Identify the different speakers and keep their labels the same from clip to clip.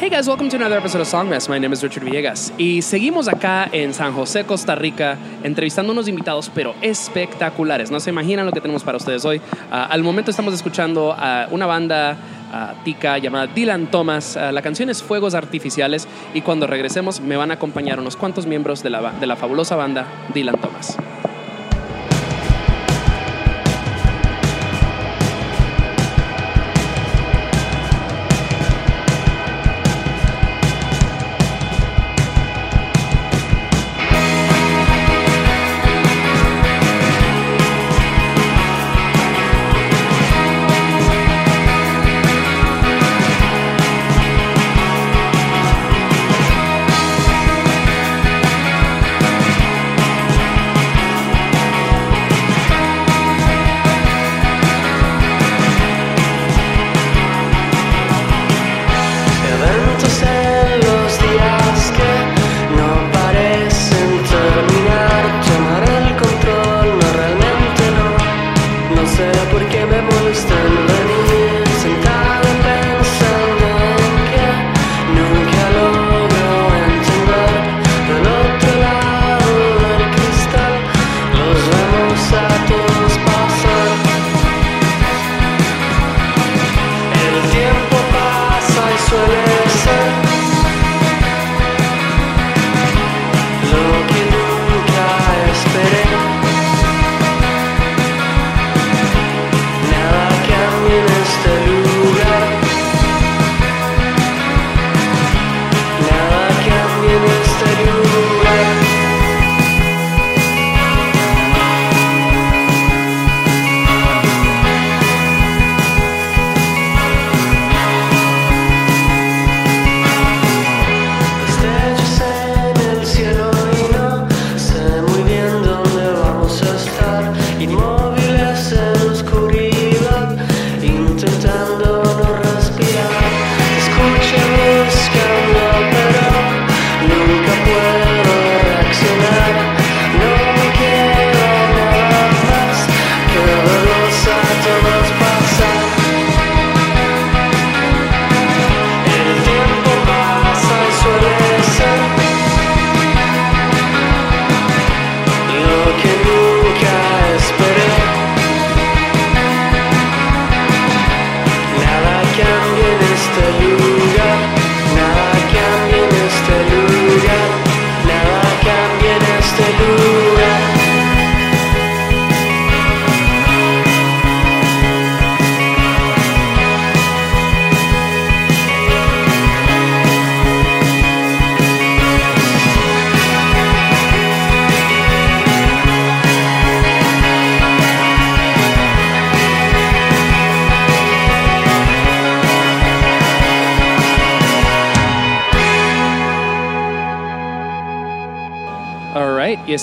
Speaker 1: Hey guys, welcome to another episode of Songmess. My name is Richard Villegas. Y seguimos acá en San José, Costa Rica, entrevistando unos invitados, pero espectaculares. No se imaginan lo que tenemos para ustedes hoy. Ah, al momento estamos escuchando a una banda ah, tica llamada Dylan Thomas. Ah, la canción es Fuegos Artificiales y cuando regresemos me van a acompañar unos cuantos miembros de la, de la fabulosa banda Dylan Thomas.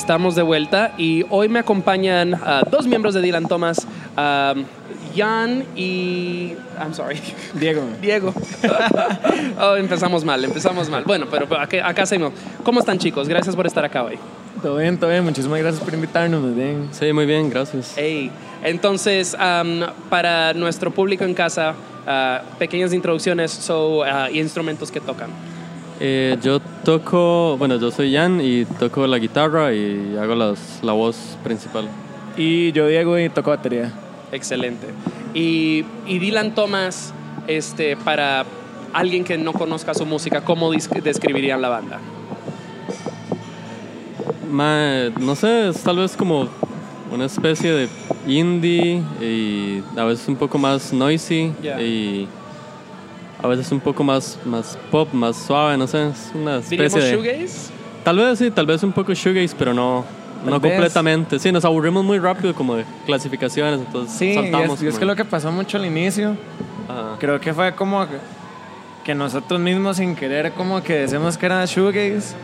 Speaker 1: Estamos de vuelta y hoy me acompañan ah, dos miembros de Dylan Thomas, um, Jan y... I'm sorry.
Speaker 2: Diego.
Speaker 1: Diego. oh, empezamos mal, empezamos mal. Bueno, pero pero acá, acá seguimos. ¿Cómo están chicos? Gracias por estar acá hoy.
Speaker 2: Todo bien, todo bien. Muchísimas gracias por invitarnos. Muy bien.
Speaker 3: Sí, muy bien, gracias.
Speaker 1: Hey. Entonces, um, para nuestro público en casa, ah, pequeñas introducciones so, ah, y instrumentos que tocan.
Speaker 3: Eh, yo toco, bueno, yo soy Jan y toco la guitarra y hago las, la voz principal.
Speaker 2: Y yo, Diego, y toco batería.
Speaker 1: Excelente. Y, y Dylan Thomas, este, para alguien que no conozca su música, ¿cómo describirían la banda?
Speaker 3: Ma- no sé, es tal vez como una especie de indie y a veces un poco más noisy y a veces un poco más, más pop, más suave, no sé, es una
Speaker 1: ¿Diríamos
Speaker 3: especie de...
Speaker 1: shoegaze?
Speaker 3: Tal vez sí, tal vez un poco shoegaze, pero no,
Speaker 2: Tal
Speaker 3: no
Speaker 2: vez.
Speaker 3: completamente. Sí, nos aburrimos muy rápido como de clasificaciones, entonces
Speaker 2: Sí, y
Speaker 3: saltamos.
Speaker 2: es, y es
Speaker 3: como-
Speaker 2: que lo que pasó mucho al inicio,
Speaker 3: Ajá.
Speaker 2: creo que fue como que, nosotros mismos sin querer como que decimos que era shoegaze.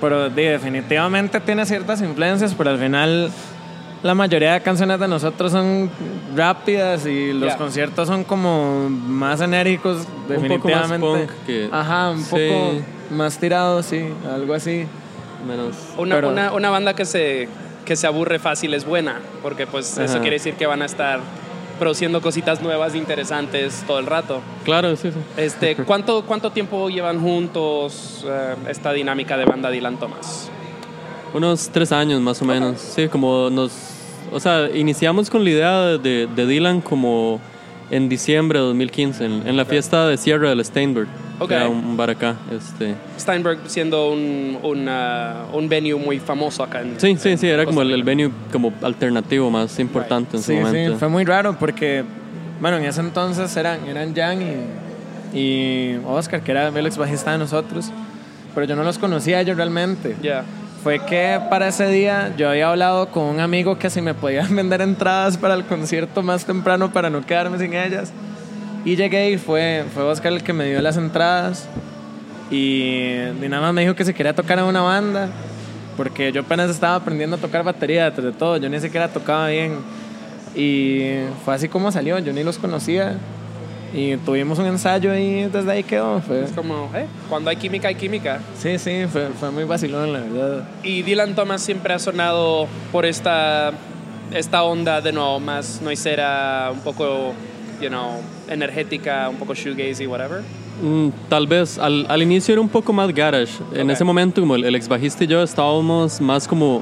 Speaker 2: Pero definitivamente tiene ciertas influencias, pero al final la mayoría de canciones de nosotros son rápidas y los conciertos son como más enérgicos,
Speaker 3: Un poco más
Speaker 2: definitivamente.
Speaker 3: punk que-
Speaker 2: Ajá, un
Speaker 3: sí.
Speaker 2: poco más tirados, sí, algo así.
Speaker 3: Menos...
Speaker 1: Una,
Speaker 2: Pero-
Speaker 1: una, una banda que se, que se aburre fácil es buena, porque pues eso quiere decir que van a estar produciendo cositas nuevas, interesantes todo el rato.
Speaker 3: Claro, sí, sí.
Speaker 1: Este, ¿cuánto, ¿Cuánto tiempo llevan juntos eh, esta dinámica de banda Dylan Thomas?
Speaker 3: Unos tres años más o menos. Sí, como nos. O sea, iniciamos con la idea de, de Dylan como en diciembre de 2015, en, en la fiesta de Sierra del Steinberg.
Speaker 1: Ok.
Speaker 3: Que era un bar acá. Este.
Speaker 1: Steinberg siendo un, un, ah, un venue muy famoso acá en
Speaker 3: Sí, sí,
Speaker 1: en
Speaker 3: sí, era como el, el venue como alternativo más importante en su
Speaker 2: Sí, sí,
Speaker 3: momento.
Speaker 2: fue muy raro porque, bueno, en ese entonces eran, eran Jan y, y Oscar, que era el ex bajista de nosotros, pero yo no los conocía a ellos realmente.
Speaker 1: Ya.
Speaker 2: Fue que para ese día yo había hablado con un amigo que si me podían vender entradas para el concierto más temprano para no quedarme sin ellas. Y llegué y fue, fue Oscar el que me dio las entradas. Y, y nada más me dijo que se quería tocar en una banda. Porque yo apenas estaba aprendiendo a tocar batería, detrás de todo. Yo ni siquiera tocaba bien. Y fue así como salió. Yo ni los conocía. Y tuvimos un ensayo y desde ahí quedó. Fue,
Speaker 1: Es como, eh, cuando hay química, hay química.
Speaker 2: sí, sí, fue, fue muy vacilón, la verdad.
Speaker 1: Y Dylan Thomas siempre ha sonado por esta, esta onda de nuevo, más noisera, un poco, you know, energética, un poco shoegaze y whatever.
Speaker 3: Mm, tal vez al, al inicio era un poco más garage. En
Speaker 1: Ok.
Speaker 3: ese momento, como el, el ex bajista y yo estábamos más como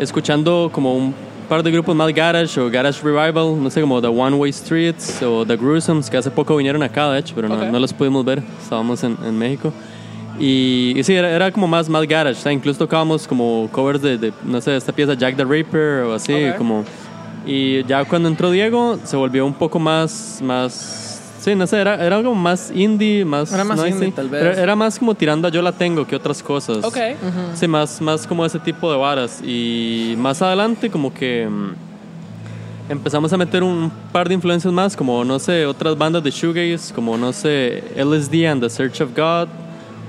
Speaker 3: escuchando como un par de grupos más garage o garage revival, no sé, como The One Way Streets o The Gruesomes, que hace poco vinieron acá, de hecho, pero no,
Speaker 1: Ok.
Speaker 3: no los pudimos ver, estábamos en, en México. Y, y sí, era, era como más, más garage, o sea, incluso tocábamos como covers de, de, no sé, esta pieza Jack the Ripper o así,
Speaker 1: Ok.
Speaker 3: como... Y ya cuando entró Diego, se volvió un poco más, más Sí, no sé, era, era algo más indie, más...
Speaker 2: Era más
Speaker 3: noisy.
Speaker 2: indie, tal vez.
Speaker 3: Era, era más como tirando a Yo La Tengo que otras cosas.
Speaker 1: Ok.
Speaker 3: Sí, más, más como ese tipo de varas. Y más adelante como que mm, empezamos a meter un par de influencias más, como, no sé, otras bandas de shoegaze, como, no sé, LSD and The Search of God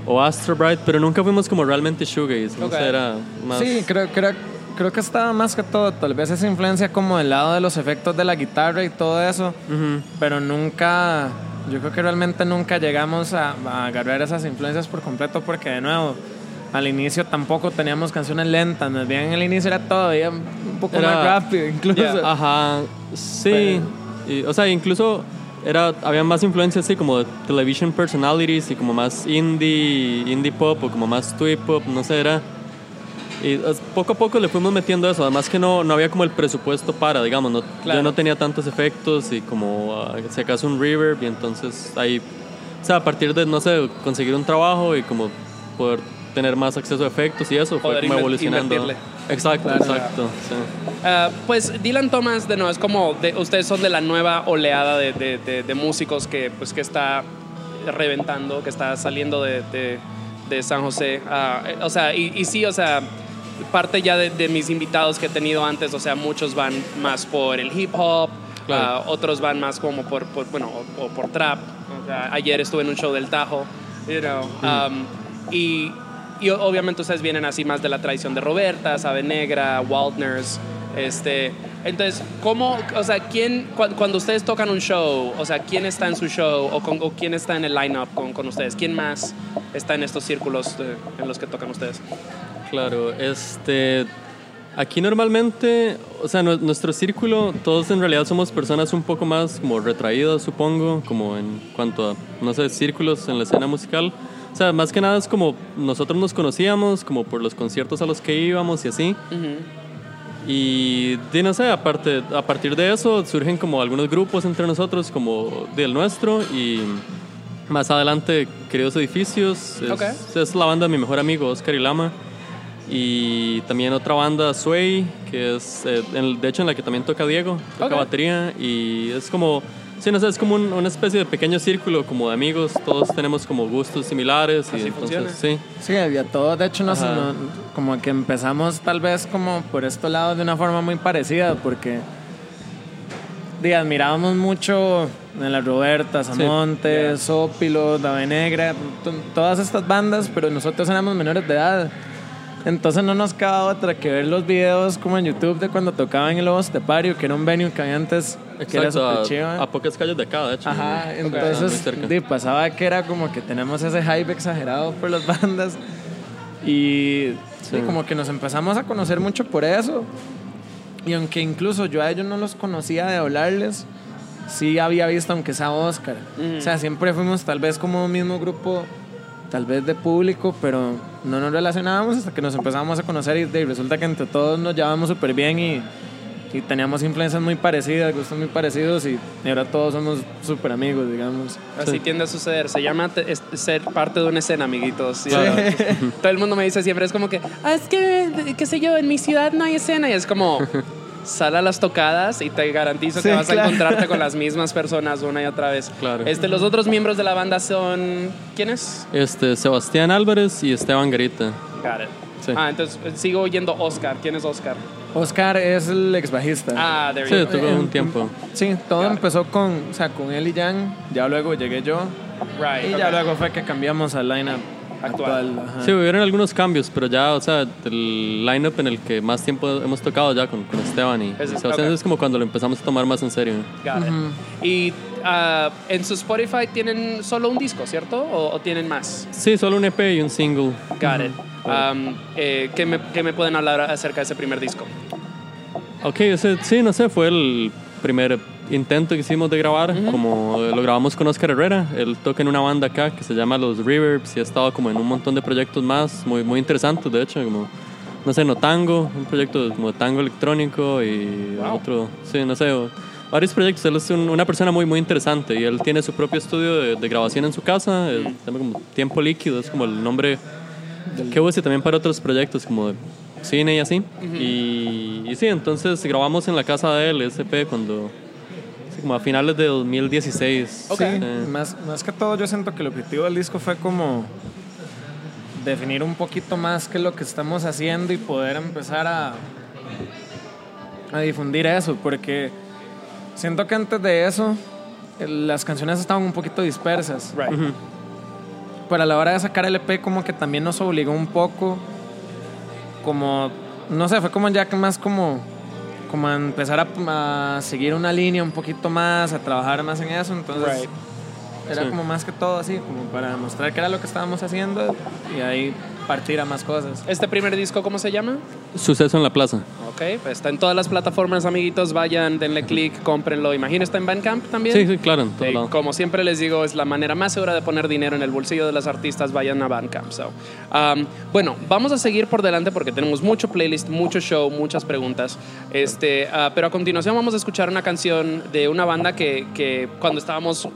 Speaker 3: o Astro Bright, pero nunca fuimos como realmente shoegaze. No
Speaker 1: Ok.
Speaker 3: sé, era más...
Speaker 2: Sí, creo, creo, creo que estaba más que todo, tal vez esa influencia como del lado de los efectos de la guitarra y todo eso,
Speaker 3: Ujú.
Speaker 2: pero nunca, yo creo que realmente nunca llegamos a, a agarrar esas influencias por completo porque de nuevo, al inicio tampoco teníamos canciones lentas, más bien en el inicio era todavía un poco
Speaker 3: Era-
Speaker 2: más rápido incluso.
Speaker 3: Ajá, sí. Y, o sea, incluso era, había más influencia así como de television personalities y como más indie, indie pop o como más twee pop, no sé, era... Y es- poco a poco le fuimos metiendo eso, además que no, no había como el presupuesto para, digamos, no,
Speaker 1: Claro.
Speaker 3: yo no tenía tantos efectos y como ah, si acaso un reverb y entonces ahí, o sea, a partir de, no sé, conseguir un trabajo y como poder tener más acceso a efectos y eso fue
Speaker 1: Poder
Speaker 3: como
Speaker 1: inver-
Speaker 3: evolucionando.
Speaker 1: invertirle.
Speaker 3: Exacto,
Speaker 2: Claro.
Speaker 3: exacto. sí.
Speaker 1: Ah, pues Dylan Thomas, de nuevo, es como, de- ustedes son de la nueva oleada de, de- músicos que, pues, que está reventando, que está saliendo de, de- San José. Ah, eh, o sea, y, y sí, o sea, parte ya de, de mis invitados que he tenido antes, o sea, muchos van más por el hip hop,
Speaker 3: Claro.
Speaker 1: ah, otros van más como por, por, bueno, o, o por trap. O sea, ayer estuve en un show del Tajo, you know, um, y, obviamente ustedes vienen así más de la tradición de Roberta, Sabe Negra, Waldners, este, entonces, ¿cómo, o sea, quién, cu- cuando ustedes tocan un show, o sea, quién está en su show o, con- o quién está en el line-up con, con ustedes? ¿Quién más está en estos círculos de- en los que tocan ustedes?
Speaker 3: Claro, este. Aquí normalmente, o sea, nu- nuestro círculo, todos en realidad somos personas un poco más como retraídas, supongo, como en cuanto a, no sé, círculos en la escena musical. O sea, más que nada es como nosotros nos conocíamos, como por los conciertos a los que íbamos y así. Y, di, no sé, aparte, a partir de eso surgen como algunos grupos entre nosotros, como del nuestro, y más adelante, Queridos Edificios, es la banda de mi mejor amigo, Oscar Ilama, y también otra banda, Sway, que es, eh, en- de hecho, en la que también toca Diego, toca batería, y es como, sí, no sé, es como un- una especie de pequeño círculo, como de amigos, todos tenemos como gustos similares, y entonces,
Speaker 1: funciona.
Speaker 3: sí.
Speaker 2: Sí, había todo. De hecho, nos, no- como que empezamos tal vez como por estos lados de una forma muy parecida, porque di, admirábamos mucho en la Roberta, Samonte, Sópilo, Dave Negra, todas estas bandas, pero nosotros éramos menores de edad. Entonces no nos quedaba otra que ver los videos como en YouTube de cuando tocaban en el Lobo Estepario, que era un venue que había antes, que era
Speaker 3: Exacto,
Speaker 2: súper
Speaker 3: a,
Speaker 2: chiva.
Speaker 3: a pocas calles de acá, de hecho.
Speaker 2: Ajá,
Speaker 3: muy
Speaker 2: entonces di, pasaba que era como que tenemos ese hype exagerado por las bandas y
Speaker 3: Sí.
Speaker 2: como que nos empezamos a conocer mucho por eso. Y aunque incluso yo a ellos no los conocía de hablarles, sí había visto, aunque sea Oscar. O sea, siempre fuimos tal vez como un mismo grupo, tal vez de público, pero no nos relacionábamos hasta que nos empezamos a conocer y, resulta que entre todos nos llevábamos súper bien y, y teníamos influencias muy parecidas, gustos muy parecidos y, y ahora todos somos súper amigos, digamos.
Speaker 1: Así tiende a suceder. Se llama ser parte de una escena, amiguitos. Todo el mundo me dice siempre, es como que, ah, es que, qué sé yo, en mi ciudad no hay escena. Y es como, sal a las tocadas y te garantizo que
Speaker 2: Sí,
Speaker 1: vas a
Speaker 2: claro.
Speaker 1: encontrarte con las mismas personas una y otra vez.
Speaker 3: Claro.
Speaker 1: Este, los otros miembros de la banda son, ¿quiénes?
Speaker 3: Este, Sebastián Álvarez y Esteban Garita.
Speaker 1: Got it.
Speaker 3: Sí.
Speaker 1: Ah, entonces eh, sigo oyendo Oscar. ¿Quién es Oscar?
Speaker 2: Oscar es el ex bajista.
Speaker 1: Ah, there
Speaker 3: Sí,
Speaker 1: you go.
Speaker 3: tuve
Speaker 2: Eh,
Speaker 3: un tiempo.
Speaker 2: Sí, todo
Speaker 1: Claro.
Speaker 2: empezó con, o sea, con él y Jan, ya luego llegué yo
Speaker 1: Right,
Speaker 2: y
Speaker 1: ok.
Speaker 2: ya luego fue que cambiamos al lineup
Speaker 1: Actual.
Speaker 2: actual.
Speaker 3: Sí, hubieron algunos cambios, pero ya, o sea, el lineup en el que más tiempo hemos tocado ya con, con Esteban y
Speaker 1: Ese-
Speaker 3: Sebastián
Speaker 1: ok.
Speaker 3: es como cuando lo empezamos a tomar más en serio.
Speaker 1: Got it. Y ah, en su Spotify tienen solo un disco, ¿cierto? ¿O, o tienen más?
Speaker 3: Sí, solo un EP y un single.
Speaker 1: Got it. Um, eh, ¿qué, me, qué me pueden hablar acerca de ese primer disco?
Speaker 3: Ok, ese, sí, no sé, fue el primer intento que hicimos de grabar, como eh, lo grabamos con Oscar Herrera, él toca en una banda acá que se llama Los Reverbs y ha estado como en un montón de proyectos más, muy, muy interesantes de hecho, como, no sé, Notango, un proyecto como tango electrónico y
Speaker 1: Wow.
Speaker 3: otro, sí, no sé, varios proyectos, él es un- una persona muy, muy interesante y él tiene su propio estudio de, de grabación en su casa, eh, se llama como Tiempo Líquido, es como el nombre que usa también para otros proyectos como de cine y así. y, y sí, entonces grabamos en la casa de él, SP, cuando... como a finales de 2016.
Speaker 1: Ok.
Speaker 2: Sí, más, más que todo yo siento que el objetivo del disco fue como definir un poquito más qué es lo que estamos haciendo y poder empezar a, a difundir eso, porque siento que antes de eso las canciones estaban un poquito dispersas.
Speaker 1: Right.
Speaker 2: Pero a la hora de sacar el EP como que también nos obligó un poco, como, no sé, fue como ya que más como, como a empezar a, seguir una línea un poquito más, a trabajar más en eso, entonces. Era
Speaker 3: Sí.
Speaker 2: como más que todo así, como para mostrar qué era lo que estábamos haciendo y ahí partir a más cosas.
Speaker 1: ¿Este primer disco cómo se llama?
Speaker 3: Suceso en la plaza.
Speaker 1: Ok, pues está en todas las plataformas, amiguitos. Vayan, denle click, cómprenlo. Imagino está en Bandcamp también.
Speaker 3: Sí, sí, claro, en todo
Speaker 1: Eh,
Speaker 3: lado.
Speaker 1: como siempre les digo, es la manera más segura de poner dinero en el bolsillo de los artistas. Vayan a Bandcamp. So, um, bueno, vamos a seguir por delante porque tenemos mucho playlist, mucho show, muchas preguntas. Este, ah, pero a continuación vamos a escuchar una canción de una banda que, que cuando estábamos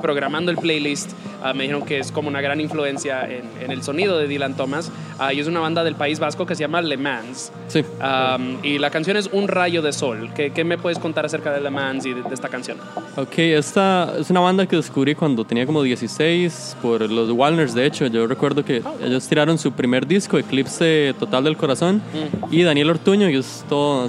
Speaker 1: programando el playlist ah, me dijeron que es como una gran influencia en, en el sonido de Dylan Thomas. Ah, y es una banda del País Vasco que se llama Le Mans.
Speaker 3: Sí.
Speaker 1: Um, y la canción es Un rayo de sol. ¿Qué, qué me puedes contar acerca de Le Mans y de, de esta canción?
Speaker 3: Ok, esta es una banda que descubrí cuando tenía como 16 por los Walners, de hecho. Yo recuerdo que ellos tiraron su primer disco, Eclipse Total del Corazón, y Daniel Ortuño, que es todo...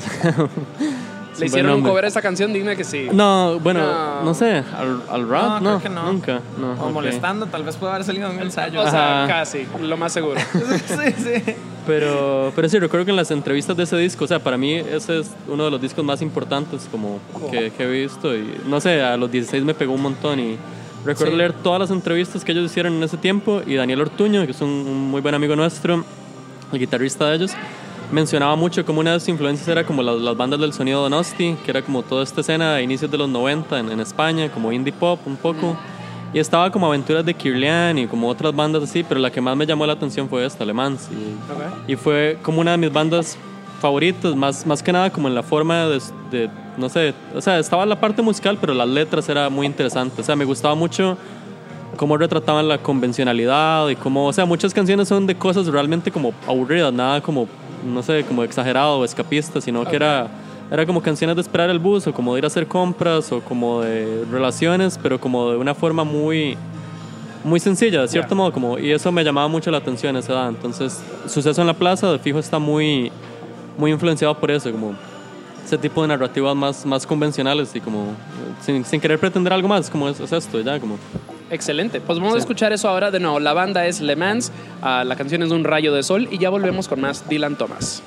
Speaker 1: ¿Le hicieron un cover a esta canción? Dime que sí.
Speaker 3: No, bueno,
Speaker 1: No.
Speaker 3: no, sé, al, al rap,
Speaker 2: No,
Speaker 3: no,
Speaker 2: creo que no.
Speaker 3: nunca. No,
Speaker 2: O
Speaker 3: ok.
Speaker 2: molestando, tal vez puede haber salido un ensayo.
Speaker 1: O sea,
Speaker 3: Ajá.
Speaker 1: casi, lo más seguro.
Speaker 2: sí, sí.
Speaker 3: Pero, pero sí, recuerdo que en las entrevistas de ese disco, o sea, para mí ese es uno de los discos más importantes como que, que he visto. Y no sé, a los 16 me pegó un montón y recuerdo
Speaker 1: Sí.
Speaker 3: leer todas las entrevistas que ellos hicieron en ese tiempo y Daniel Ortuño, que es un, un muy buen amigo nuestro, el guitarrista de ellos, mencionaba mucho como una de sus influencias era como las, las bandas del sonido Donosti, que era como toda esta escena a inicios de los 90 en, en España, como indie pop un poco. Y estaba como Aventuras de Kirlian y como otras bandas así, pero la que más me llamó la atención fue esta, Le Mans. Y, y fue como una de mis bandas favoritas, más, más que nada como en la forma de, de, no sé, o sea, estaba la parte musical, pero las letras era muy interesante. O sea, me gustaba mucho cómo retrataban la convencionalidad y cómo, o sea, muchas canciones son de cosas realmente como aburridas, nada como, no sé, como exagerado o escapista, sino que era, era como canciones de esperar el bus o como de ir a hacer compras o como de relaciones, pero como de una forma muy muy sencilla, de cierto
Speaker 1: Ya.
Speaker 3: modo, como, y eso me llamaba mucho la atención a esa edad. Entonces, Suceso en la Plaza, de fijo, está muy, muy influenciado por eso, como ese tipo de narrativas más, más convencionales y como sin, sin querer pretender algo más, como es, es esto, ya, como.
Speaker 1: Excelente. Pues vamos a escuchar eso ahora de nuevo. La banda es Le Mans, ah, la canción es Un rayo de sol y ya volvemos con más Dylan Thomas.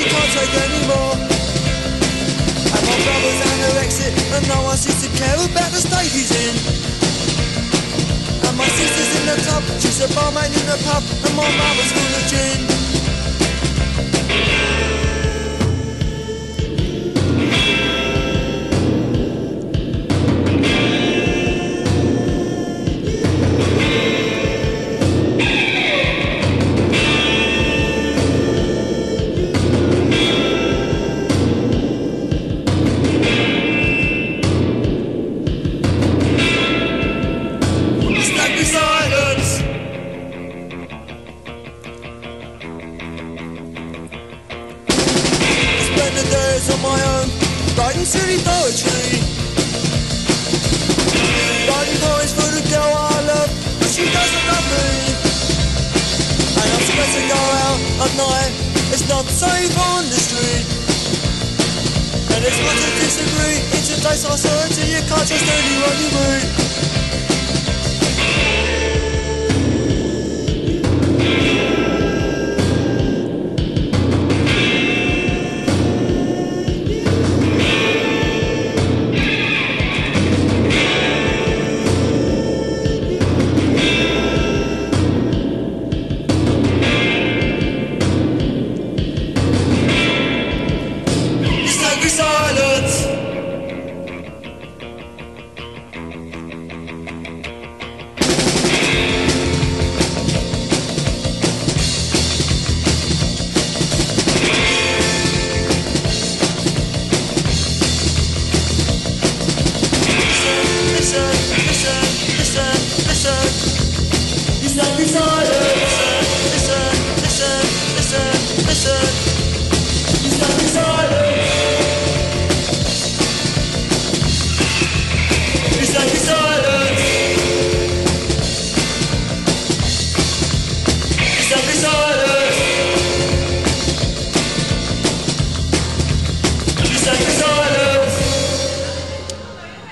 Speaker 4: Bags, cause he can't take any more. And my brother's anorexic, and no one seems to care about the state he's in. And my sister's in the tub, she's a barmaid in the pub, and my mother's full of gin.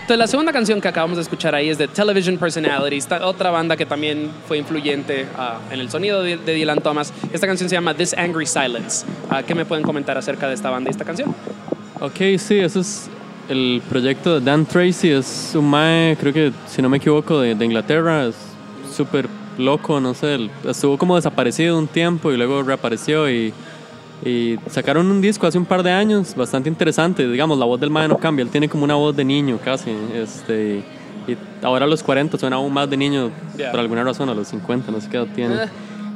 Speaker 1: Entonces, la segunda canción que acabamos de escuchar ahí es de Television Personalities, otra banda que también fue influyente ah, en el sonido de, Dylan Thomas. Esta canción se llama This Angry Silence. Ah, ¿Qué me pueden comentar acerca de esta banda y esta canción?
Speaker 3: Ok, sí, ese es el proyecto de Dan Tracy. Es un mae, creo que, si no me equivoco, de, de Inglaterra. Es súper loco, no sé. Estuvo como desaparecido un tiempo y luego reapareció y, y sacaron un disco hace un par de años, bastante interesante. Digamos, la voz del mae no cambia, él tiene como una voz de niño casi. Este, y ahora a los 40 suena aún más de niño por alguna razón, a los 50, no sé qué edad tiene.
Speaker 1: Eh.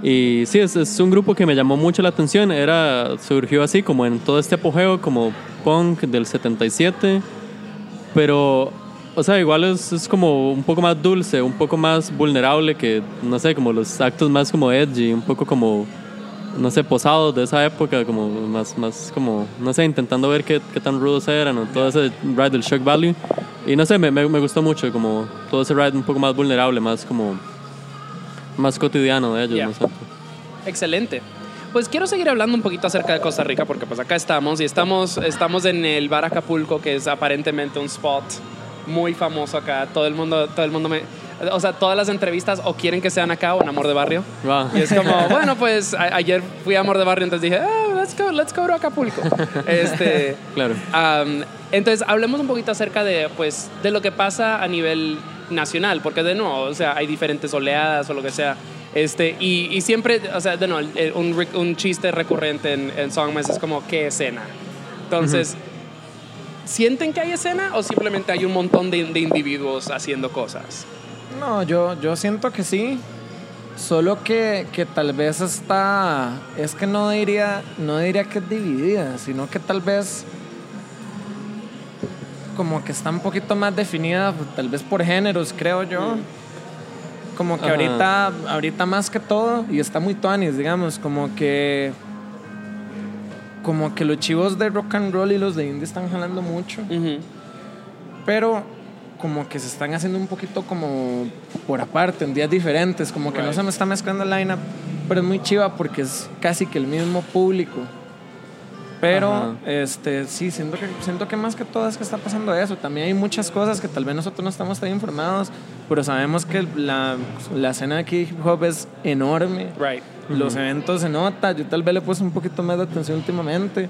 Speaker 3: Y sí, es, es un grupo que me llamó mucho la atención. Era, surgió así, como en todo este apogeo, como punk del 77. Pero, o sea, igual es, es como un poco más dulce, un poco más vulnerable que, no sé, como los actos más como edgy, un poco como, no sé, posados de esa época, como más, más como, no sé, intentando ver qué, qué tan rudos eran, o todo ese ride del shock value. Y no sé, me, me, me gustó mucho, como todo ese ride un poco más vulnerable, más como, más cotidiano de ellos,
Speaker 1: Ya.
Speaker 3: no sé.
Speaker 1: Excelente. Pues quiero seguir hablando un poquito acerca de Costa Rica porque pues acá estamos y estamos, estamos en el bar Acapulco que es aparentemente un spot muy famoso acá. Todo el mundo, todo el mundo me... O sea, todas las entrevistas o quieren que sean acá o en Amor de Barrio.
Speaker 3: Wow.
Speaker 1: Y es como, bueno, pues a- ayer fui a Amor de Barrio, entonces dije, ah, let's go, let's go to Acapulco. Este,
Speaker 3: Claro.
Speaker 1: Am, entonces, hablemos un poquito acerca de, pues, de lo que pasa a nivel nacional, porque de nuevo, o sea, hay diferentes oleadas o lo que sea. Este, y, y siempre, o sea, de nuevo, un, un chiste recurrente en, en Songmas es como, ¿qué escena? Entonces, ¿sienten que hay escena o simplemente hay un montón de, de individuos haciendo cosas?
Speaker 2: No, yo, yo siento que sí. Solo que, que tal vez está. Es que no diría, no diría que es dividida, sino que tal vez. Como que está un poquito más definida, tal vez por géneros, creo yo. Como que
Speaker 3: Ajá.
Speaker 2: ahorita, ahorita más que todo, y está muy tuanis, digamos, como que. Como que los chivos de rock and roll y los de indie están jalando mucho
Speaker 1: Ujú.
Speaker 2: pero como que se están haciendo un poquito como por aparte, en días diferentes, como que no
Speaker 1: Right.
Speaker 2: se me está mezclando el lineup, pero es muy chiva porque es casi que el mismo público. Pero
Speaker 3: Ajá.
Speaker 2: este, sí, siento que, siento que más que todo es que está pasando eso. También hay muchas cosas que tal vez nosotros no estamos tan informados, pero sabemos que la, la escena de hip hop es enorme.
Speaker 1: Right.
Speaker 2: Los eventos se nota, yo tal vez le puse un poquito más de atención últimamente.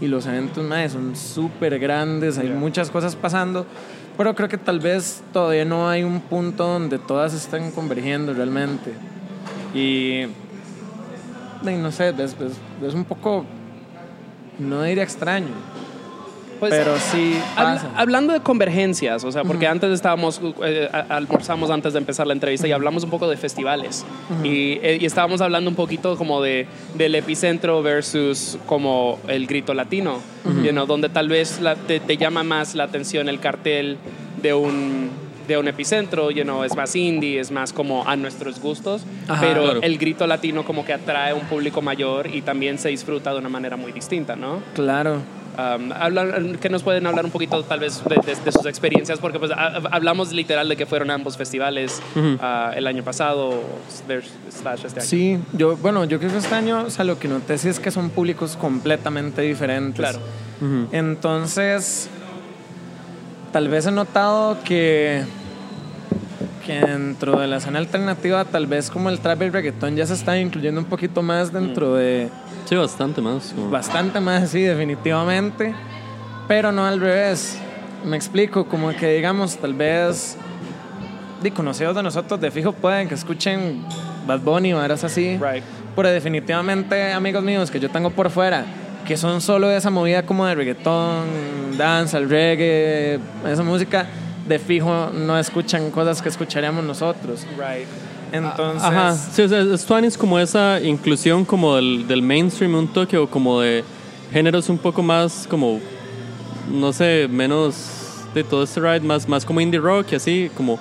Speaker 2: Y los eventos más son súper grandes, hay muchas cosas pasando, pero creo que tal vez todavía no hay un punto donde todas estén convergiendo realmente. Y, y no sé, es, es- es un poco, no diría extraño,
Speaker 1: Pues,
Speaker 2: pero sí pasa.
Speaker 1: hablando de convergencias, o sea, porque antes estábamos, eh, almorzamos antes de empezar la entrevista y hablamos un poco de festivales. y, eh, y estábamos hablando un poquito como de, del epicentro versus como el grito latino, you know, donde tal vez la- te, te llama más la atención el cartel de un de un epicentro, you know, es más indie, es más como a nuestros gustos,
Speaker 2: Ajá.
Speaker 1: pero
Speaker 3: Claro.
Speaker 1: el grito latino como que atrae a un público mayor y también se disfruta de una manera muy distinta, ¿no?
Speaker 2: Claro.
Speaker 1: Um, hablan, que nos pueden hablar un poquito tal vez de, de- de sus experiencias, porque pues ha- hablamos literal de que fueron ambos festivales ah, el año pasado slash slash este año.
Speaker 2: Sí, yo, bueno, yo creo que este año, o sea, lo que noté sí es que son públicos completamente diferentes.
Speaker 1: Claro.
Speaker 2: Entonces, tal vez he notado que, que dentro de la escena alternativa, tal vez como el trap y el reggaetón ya se está incluyendo un poquito más dentro de
Speaker 3: Sí, bastante más. como-
Speaker 2: bastante más, sí, definitivamente, pero no al revés. Me explico, como que digamos, tal vez de conocidos de nosotros de fijo pueden que escuchen Bad Bunny o varas así.
Speaker 1: Right.
Speaker 2: Pero definitivamente amigos míos que yo tengo por fuera, que son solo de esa movida como de reggaetón, danza, el reggae, esa música, de fijo no escuchan cosas que escucharíamos nosotros.
Speaker 1: Right.
Speaker 2: Entonces,
Speaker 3: Ajá, sí, o sea, es como esa inclusión como del, del mainstream un toque o como de géneros un poco más como, no sé, menos de todo este ride, más, más como indie rock y así, como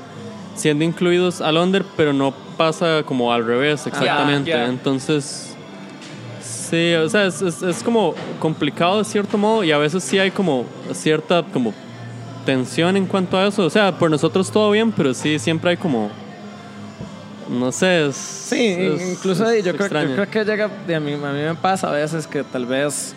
Speaker 3: siendo incluidos al under, pero no pasa como al revés exactamente.
Speaker 1: ya.
Speaker 3: Entonces, sí, o sea, es, es, es como complicado de cierto modo y a veces sí hay como cierta como tensión en cuanto a eso. O sea, por nosotros todo bien, pero sí, siempre hay como... No sé, es...
Speaker 2: Sí,
Speaker 3: es-
Speaker 2: incluso
Speaker 3: es
Speaker 2: yo, creo, yo creo que llega, a, mí, a mí me pasa a veces que tal vez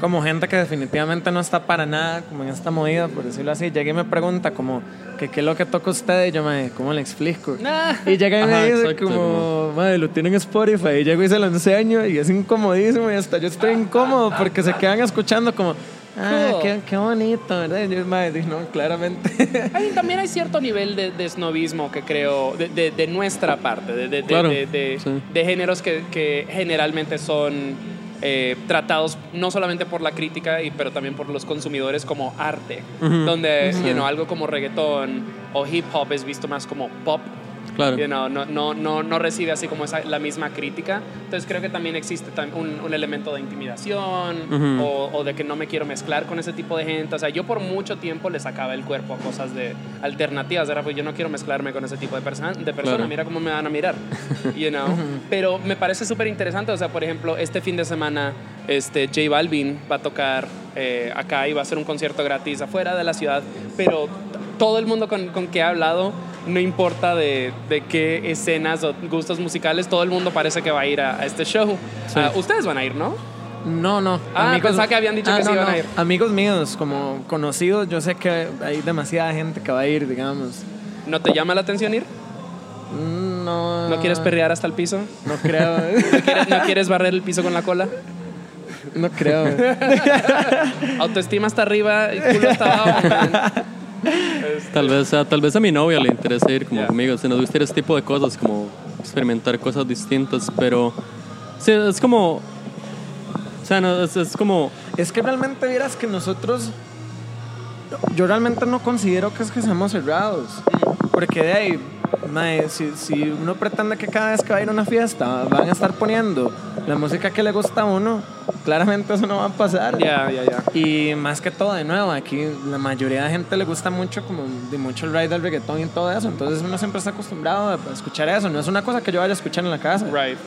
Speaker 2: como gente que definitivamente no está para nada como en esta movida, por decirlo así, llega y me pregunta como que qué es lo que toca usted y yo me, ¿cómo le explico? Y llega y me
Speaker 3: Ajá,
Speaker 2: dice
Speaker 3: exacto,
Speaker 2: como, madre, lo tienen en Spotify y llego y se lo enseño y es incomodísimo y hasta yo estoy incómodo porque se quedan escuchando como, ah, qué, qué bonito, ¿verdad? Yo, madre, no, claramente.
Speaker 1: Hay- también hay cierto nivel de, de snobismo que creo, de, de- de nuestra parte, de, de- de-
Speaker 3: Claro,
Speaker 1: de, de-
Speaker 3: sí.
Speaker 1: de géneros que, que generalmente son eh, tratados no solamente por la crítica, y, pero también por los consumidores como arte, donde you know, algo como reggaetón o hip hop es visto más como pop.
Speaker 3: Claro.
Speaker 1: you know, no, no, no, no recibe así como esa, la misma crítica. Entonces creo que también existe un, un elemento de intimidación o, o de que no me quiero mezclar con ese tipo de gente. O sea, yo por mucho tiempo le sacaba el cuerpo a cosas de alternativas. Era pues yo no quiero mezclarme con ese tipo de, persona de persona.
Speaker 3: Claro.
Speaker 1: Mira cómo me van a mirar. You know? Pero me parece súper interesante. O sea, por ejemplo, este fin de semana este, J Balvin va a tocar eh, acá y va a hacer un concierto gratis afuera de la ciudad. Pero todo el mundo con, con que he hablado, no importa de, de qué escenas o gustos musicales, todo el mundo parece que va a ir a, a este show. Ah, Ustedes van a ir, ¿no?
Speaker 2: No, no.
Speaker 1: Ah, pensaba que habían dicho que sí
Speaker 2: no,
Speaker 1: iban a ir.
Speaker 2: Amigos míos, como conocidos, yo sé que hay demasiada gente que va a ir, digamos.
Speaker 1: ¿No te llama la atención ir?
Speaker 2: Mm, No.
Speaker 1: ¿No quieres perrear hasta el piso?
Speaker 2: No creo.
Speaker 1: ¿No quieres, no quieres barrer el piso con la cola?
Speaker 2: no creo.
Speaker 1: Autoestima hasta arriba y culo hasta abajo. man.
Speaker 3: Tal vez, a- tal vez a mi novia le interesa ir como
Speaker 1: Ya.
Speaker 3: conmigo. Si nos gusta ir ese tipo de cosas, como experimentar cosas distintas. Pero sí, es como. O sea, no, es, es como.
Speaker 2: es que realmente vieras que nosotros. Yo realmente no considero que es que seamos cerrados. Porque de ahí, mae, si, si uno pretende que cada vez que va a ir a una fiesta van a estar poniendo la música que le gusta a uno, claramente eso no va a pasar.
Speaker 1: Ya, ya, ya.
Speaker 2: Y más que todo, de nuevo, aquí la mayoría de gente le gusta mucho como de mucho el ride del reggaetón y todo eso. Entonces uno siempre está acostumbrado a escuchar eso. No es una cosa que yo vaya a escuchar en la casa.
Speaker 1: Right.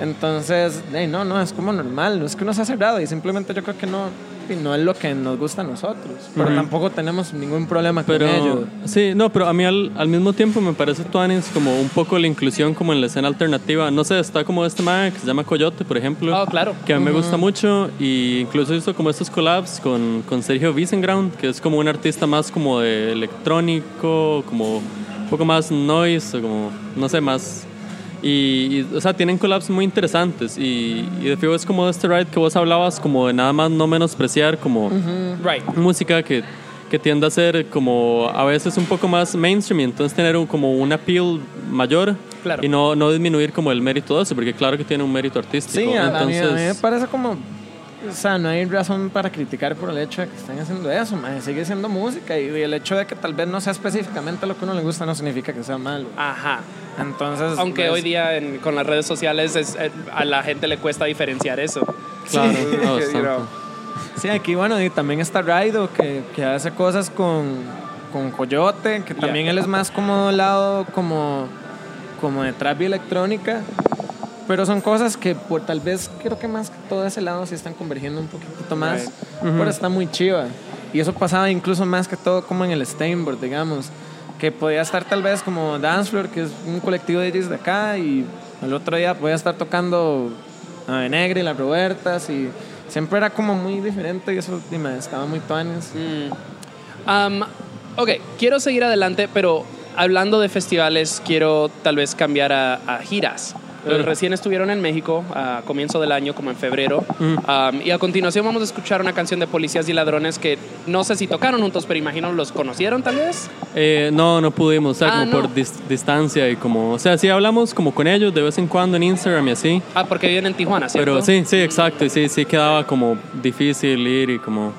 Speaker 2: Entonces, ey, no, no, es como normal. No es que uno se ha cerrado y simplemente yo creo que no, y no es lo que nos gusta a nosotros. Pero tampoco tenemos ningún problema
Speaker 3: Pero,
Speaker 2: con ello.
Speaker 3: sí, no, pero a mí al, al mismo tiempo me parece Tuanis como un poco la inclusión como en la escena alternativa. No sé, está como este man que se llama Coyote, por ejemplo.
Speaker 1: Oh, claro.
Speaker 3: Que a mí me gusta mucho y incluso hizo como estos collabs con, con Sergio Wiesenground, que es como un artista más como de electrónico, como un poco más noise, o como, no sé, más... Y, y, o sea, tienen collabs muy interesantes y, y de fijo es como este ride que vos hablabas, como de nada más no menospreciar, como
Speaker 1: Right.
Speaker 3: música que, que tiende a ser como a veces un poco más mainstream y entonces tener un- como un appeal mayor
Speaker 1: Claro.
Speaker 3: y no, no disminuir como el mérito de eso, porque claro que tiene un mérito artístico.
Speaker 2: Sí, a, a mí, a mí me
Speaker 3: entonces,
Speaker 2: parece como. O sea, no hay razón para criticar por el hecho de que estén haciendo eso, mae. sigue siendo música y, y el hecho de que tal vez no sea específicamente lo que a uno le gusta no significa que sea malo.
Speaker 1: Ajá.
Speaker 2: Entonces,
Speaker 1: Aunque
Speaker 2: pues,
Speaker 1: hoy día en- con las redes sociales es- eh, a la gente le cuesta diferenciar eso.
Speaker 3: claro,
Speaker 1: Sí,
Speaker 3: no,
Speaker 1: you
Speaker 3: bastante.
Speaker 1: know.
Speaker 2: Sí, aquí bueno, y también está Raido que, que hace cosas con, con Coyote, que también él es más como lado como, como de trap y electrónica. Pero son cosas que por tal vez creo que más que todo ese lado sí están convergiendo un poquito más. Pero está muy chiva. Y eso pasaba incluso más que todo como en el Steinberg, digamos. Que podía estar tal vez como Dance Floor, que es un colectivo de DJs de acá, y el otro día podía estar tocando a Negre y las Robertas, y siempre era como muy diferente, y eso dime, estaba muy tuanes.
Speaker 1: Um, ok, quiero seguir adelante, pero hablando de festivales, quiero tal vez cambiar a, a giras. Recién estuvieron en México a comienzo del año, como en febrero. Um, y a continuación vamos a escuchar una canción de Policías y Ladrones que no sé si tocaron juntos, pero imagino los conocieron tal vez.
Speaker 3: Eh, no, no pudimos, o sea,
Speaker 1: Ah,
Speaker 3: como
Speaker 1: no.
Speaker 3: por dis- distancia y como, o sea, sí hablamos como con ellos de vez en cuando en Instagram y así,
Speaker 1: Ah, porque viven en Tijuana, ¿cierto?
Speaker 3: pero sí, sí, exacto, y sí, sí quedaba como difícil ir y como,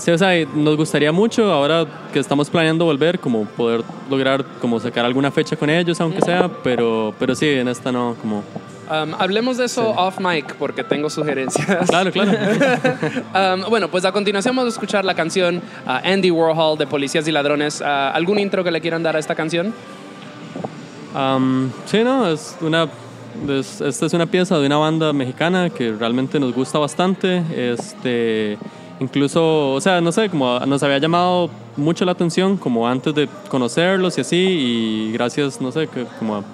Speaker 3: sí, o sea, nos gustaría mucho ahora que estamos planeando volver, como poder lograr como sacar alguna fecha con ellos, aunque sea, pero, pero sí, en esta no, como,
Speaker 1: Um, hablemos de eso off mic porque tengo sugerencias.
Speaker 3: claro, claro.
Speaker 1: Um, bueno, pues a continuación vamos a escuchar la canción uh, Andy Warhol de Policías y Ladrones. Uh, ¿Algún intro que le quieran dar a esta canción?
Speaker 3: Am, sí, no, es una. es- esta es una pieza de una banda mexicana que realmente nos gusta bastante. Este, incluso, o sea, no sé, como nos había llamado mucho la atención como antes de conocerlos y así, y gracias, no sé, que como a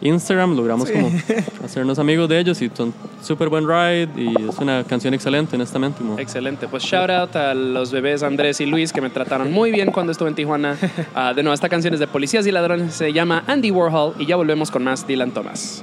Speaker 3: Instagram logramos como hacernos amigos de ellos y son súper buen ride y es una canción excelente, honestamente. como-
Speaker 1: Excelente. Pues shout out a los bebés Andrés y Luis que me trataron muy bien cuando estuve en Tijuana. Uh, de nuevo, esta canción es de Policías y Ladrones. Se llama Andy Warhol y ya volvemos con más Dylan Thomas.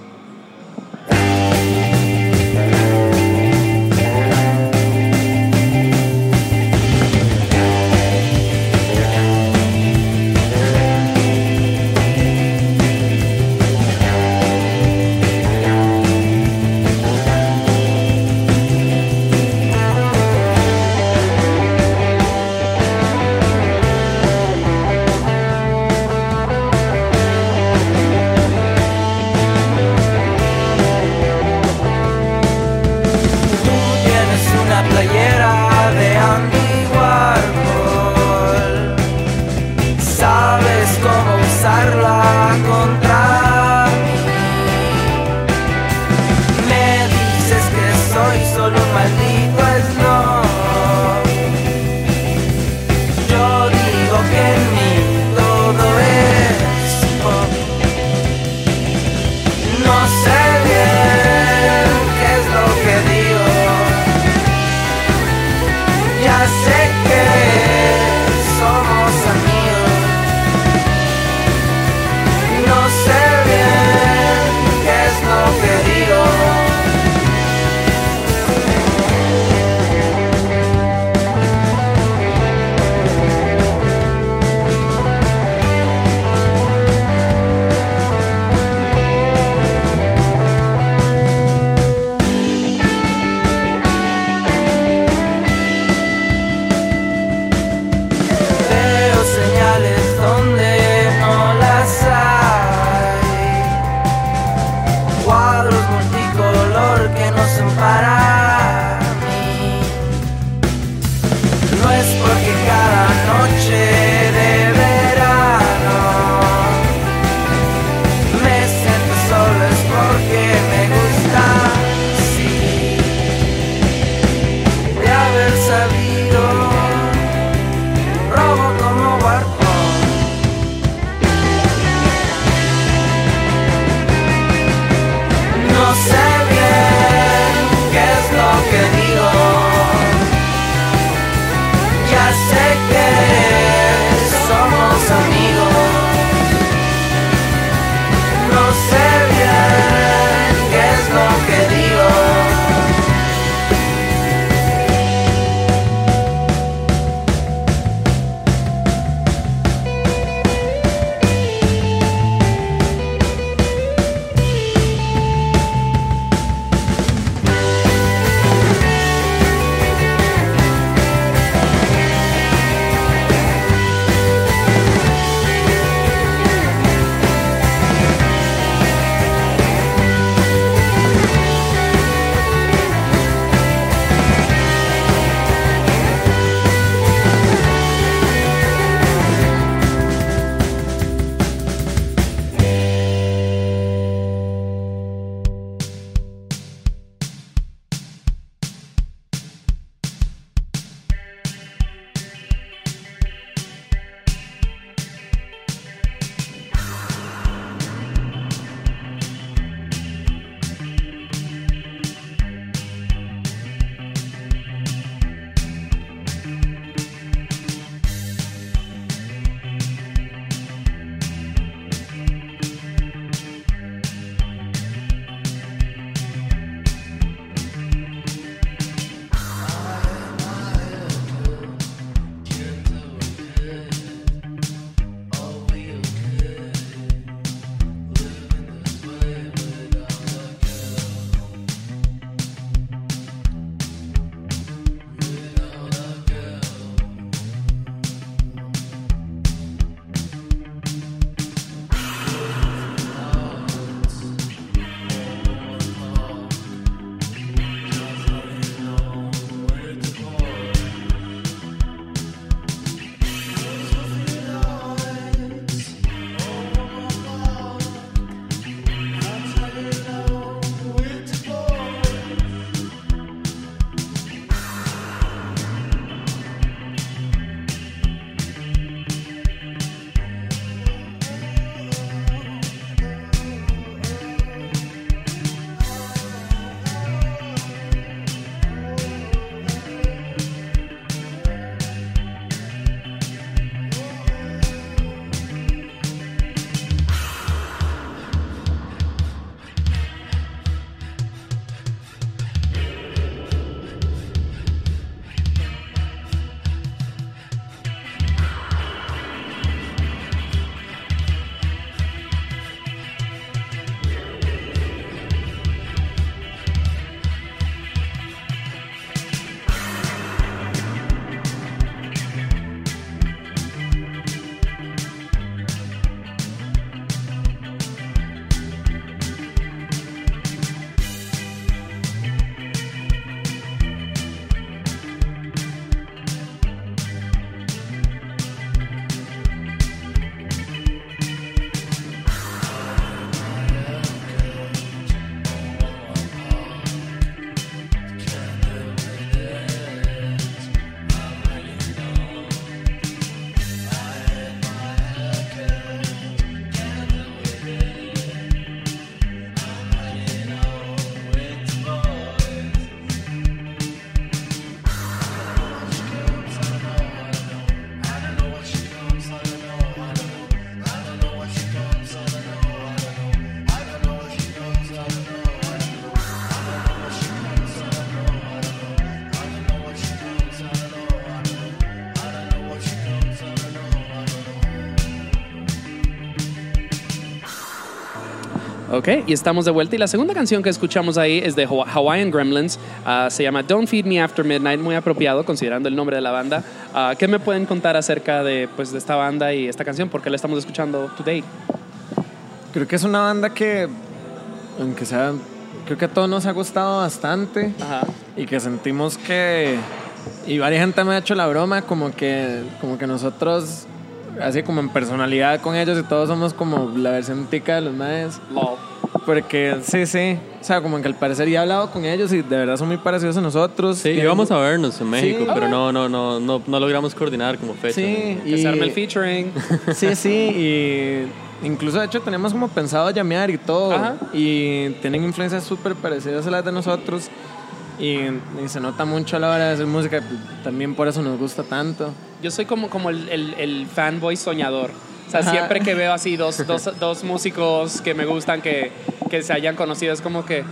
Speaker 1: Ok, y estamos de vuelta. Y la segunda canción que escuchamos ahí es de Hawa- Hawaiian Gremlins. Ah, se llama Don't Feed Me After Midnight, muy apropiado considerando el nombre de la banda. Ah, ¿Qué me pueden contar acerca de, pues, de esta banda y esta canción? ¿Por qué la estamos escuchando today?
Speaker 2: Creo que es una banda que, aunque sea, creo que a todos nos ha gustado bastante
Speaker 1: Ajá.
Speaker 2: y que sentimos que, y varias gente me ha hecho la broma, como que, como que nosotros, así como en personalidad con ellos y todos somos como la versión tica de los maes.
Speaker 1: Lol.
Speaker 2: Porque sí, sí, o sea, como que al parecer ya he hablado con ellos y de verdad son muy parecidos a nosotros.
Speaker 3: Sí,
Speaker 2: Tienen-
Speaker 3: íbamos a vernos en México,
Speaker 2: Sí.
Speaker 3: pero no, no, no, no, no logramos coordinar como fecha.
Speaker 2: Sí,
Speaker 1: Que se arme el
Speaker 2: y,
Speaker 1: featuring.
Speaker 2: sí, sí, y incluso de hecho tenemos como pensado llamear y todo.
Speaker 1: Ajá.
Speaker 2: Y tienen influencias súper parecidas a las de nosotros. Y, y se nota mucho a la hora de hacer música, también por eso nos gusta tanto.
Speaker 1: Yo soy como, como el, el- el fanboy soñador. O sea,
Speaker 2: Ajá.
Speaker 1: siempre que veo así dos, dos, dos músicos que me gustan, que, que se hayan conocido, es como que...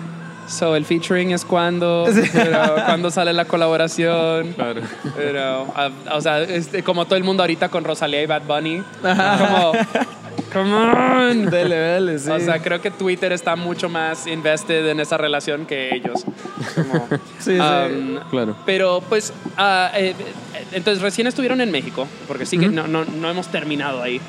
Speaker 1: So, el featuring es cuando, cuando sale la colaboración.
Speaker 3: Claro.
Speaker 1: Pero, ah, o sea, este, como todo el mundo ahorita con Rosalía y Bad Bunny. Como, come on.
Speaker 2: Dele, dele, sí.
Speaker 1: O sea, creo que Twitter está mucho más invested en esa relación que ellos. Como,
Speaker 2: Sí, sí.
Speaker 1: um,
Speaker 3: Claro.
Speaker 1: Pero pues, ah, eh, entonces recién estuvieron en México, porque sí que no, no, no hemos terminado ahí.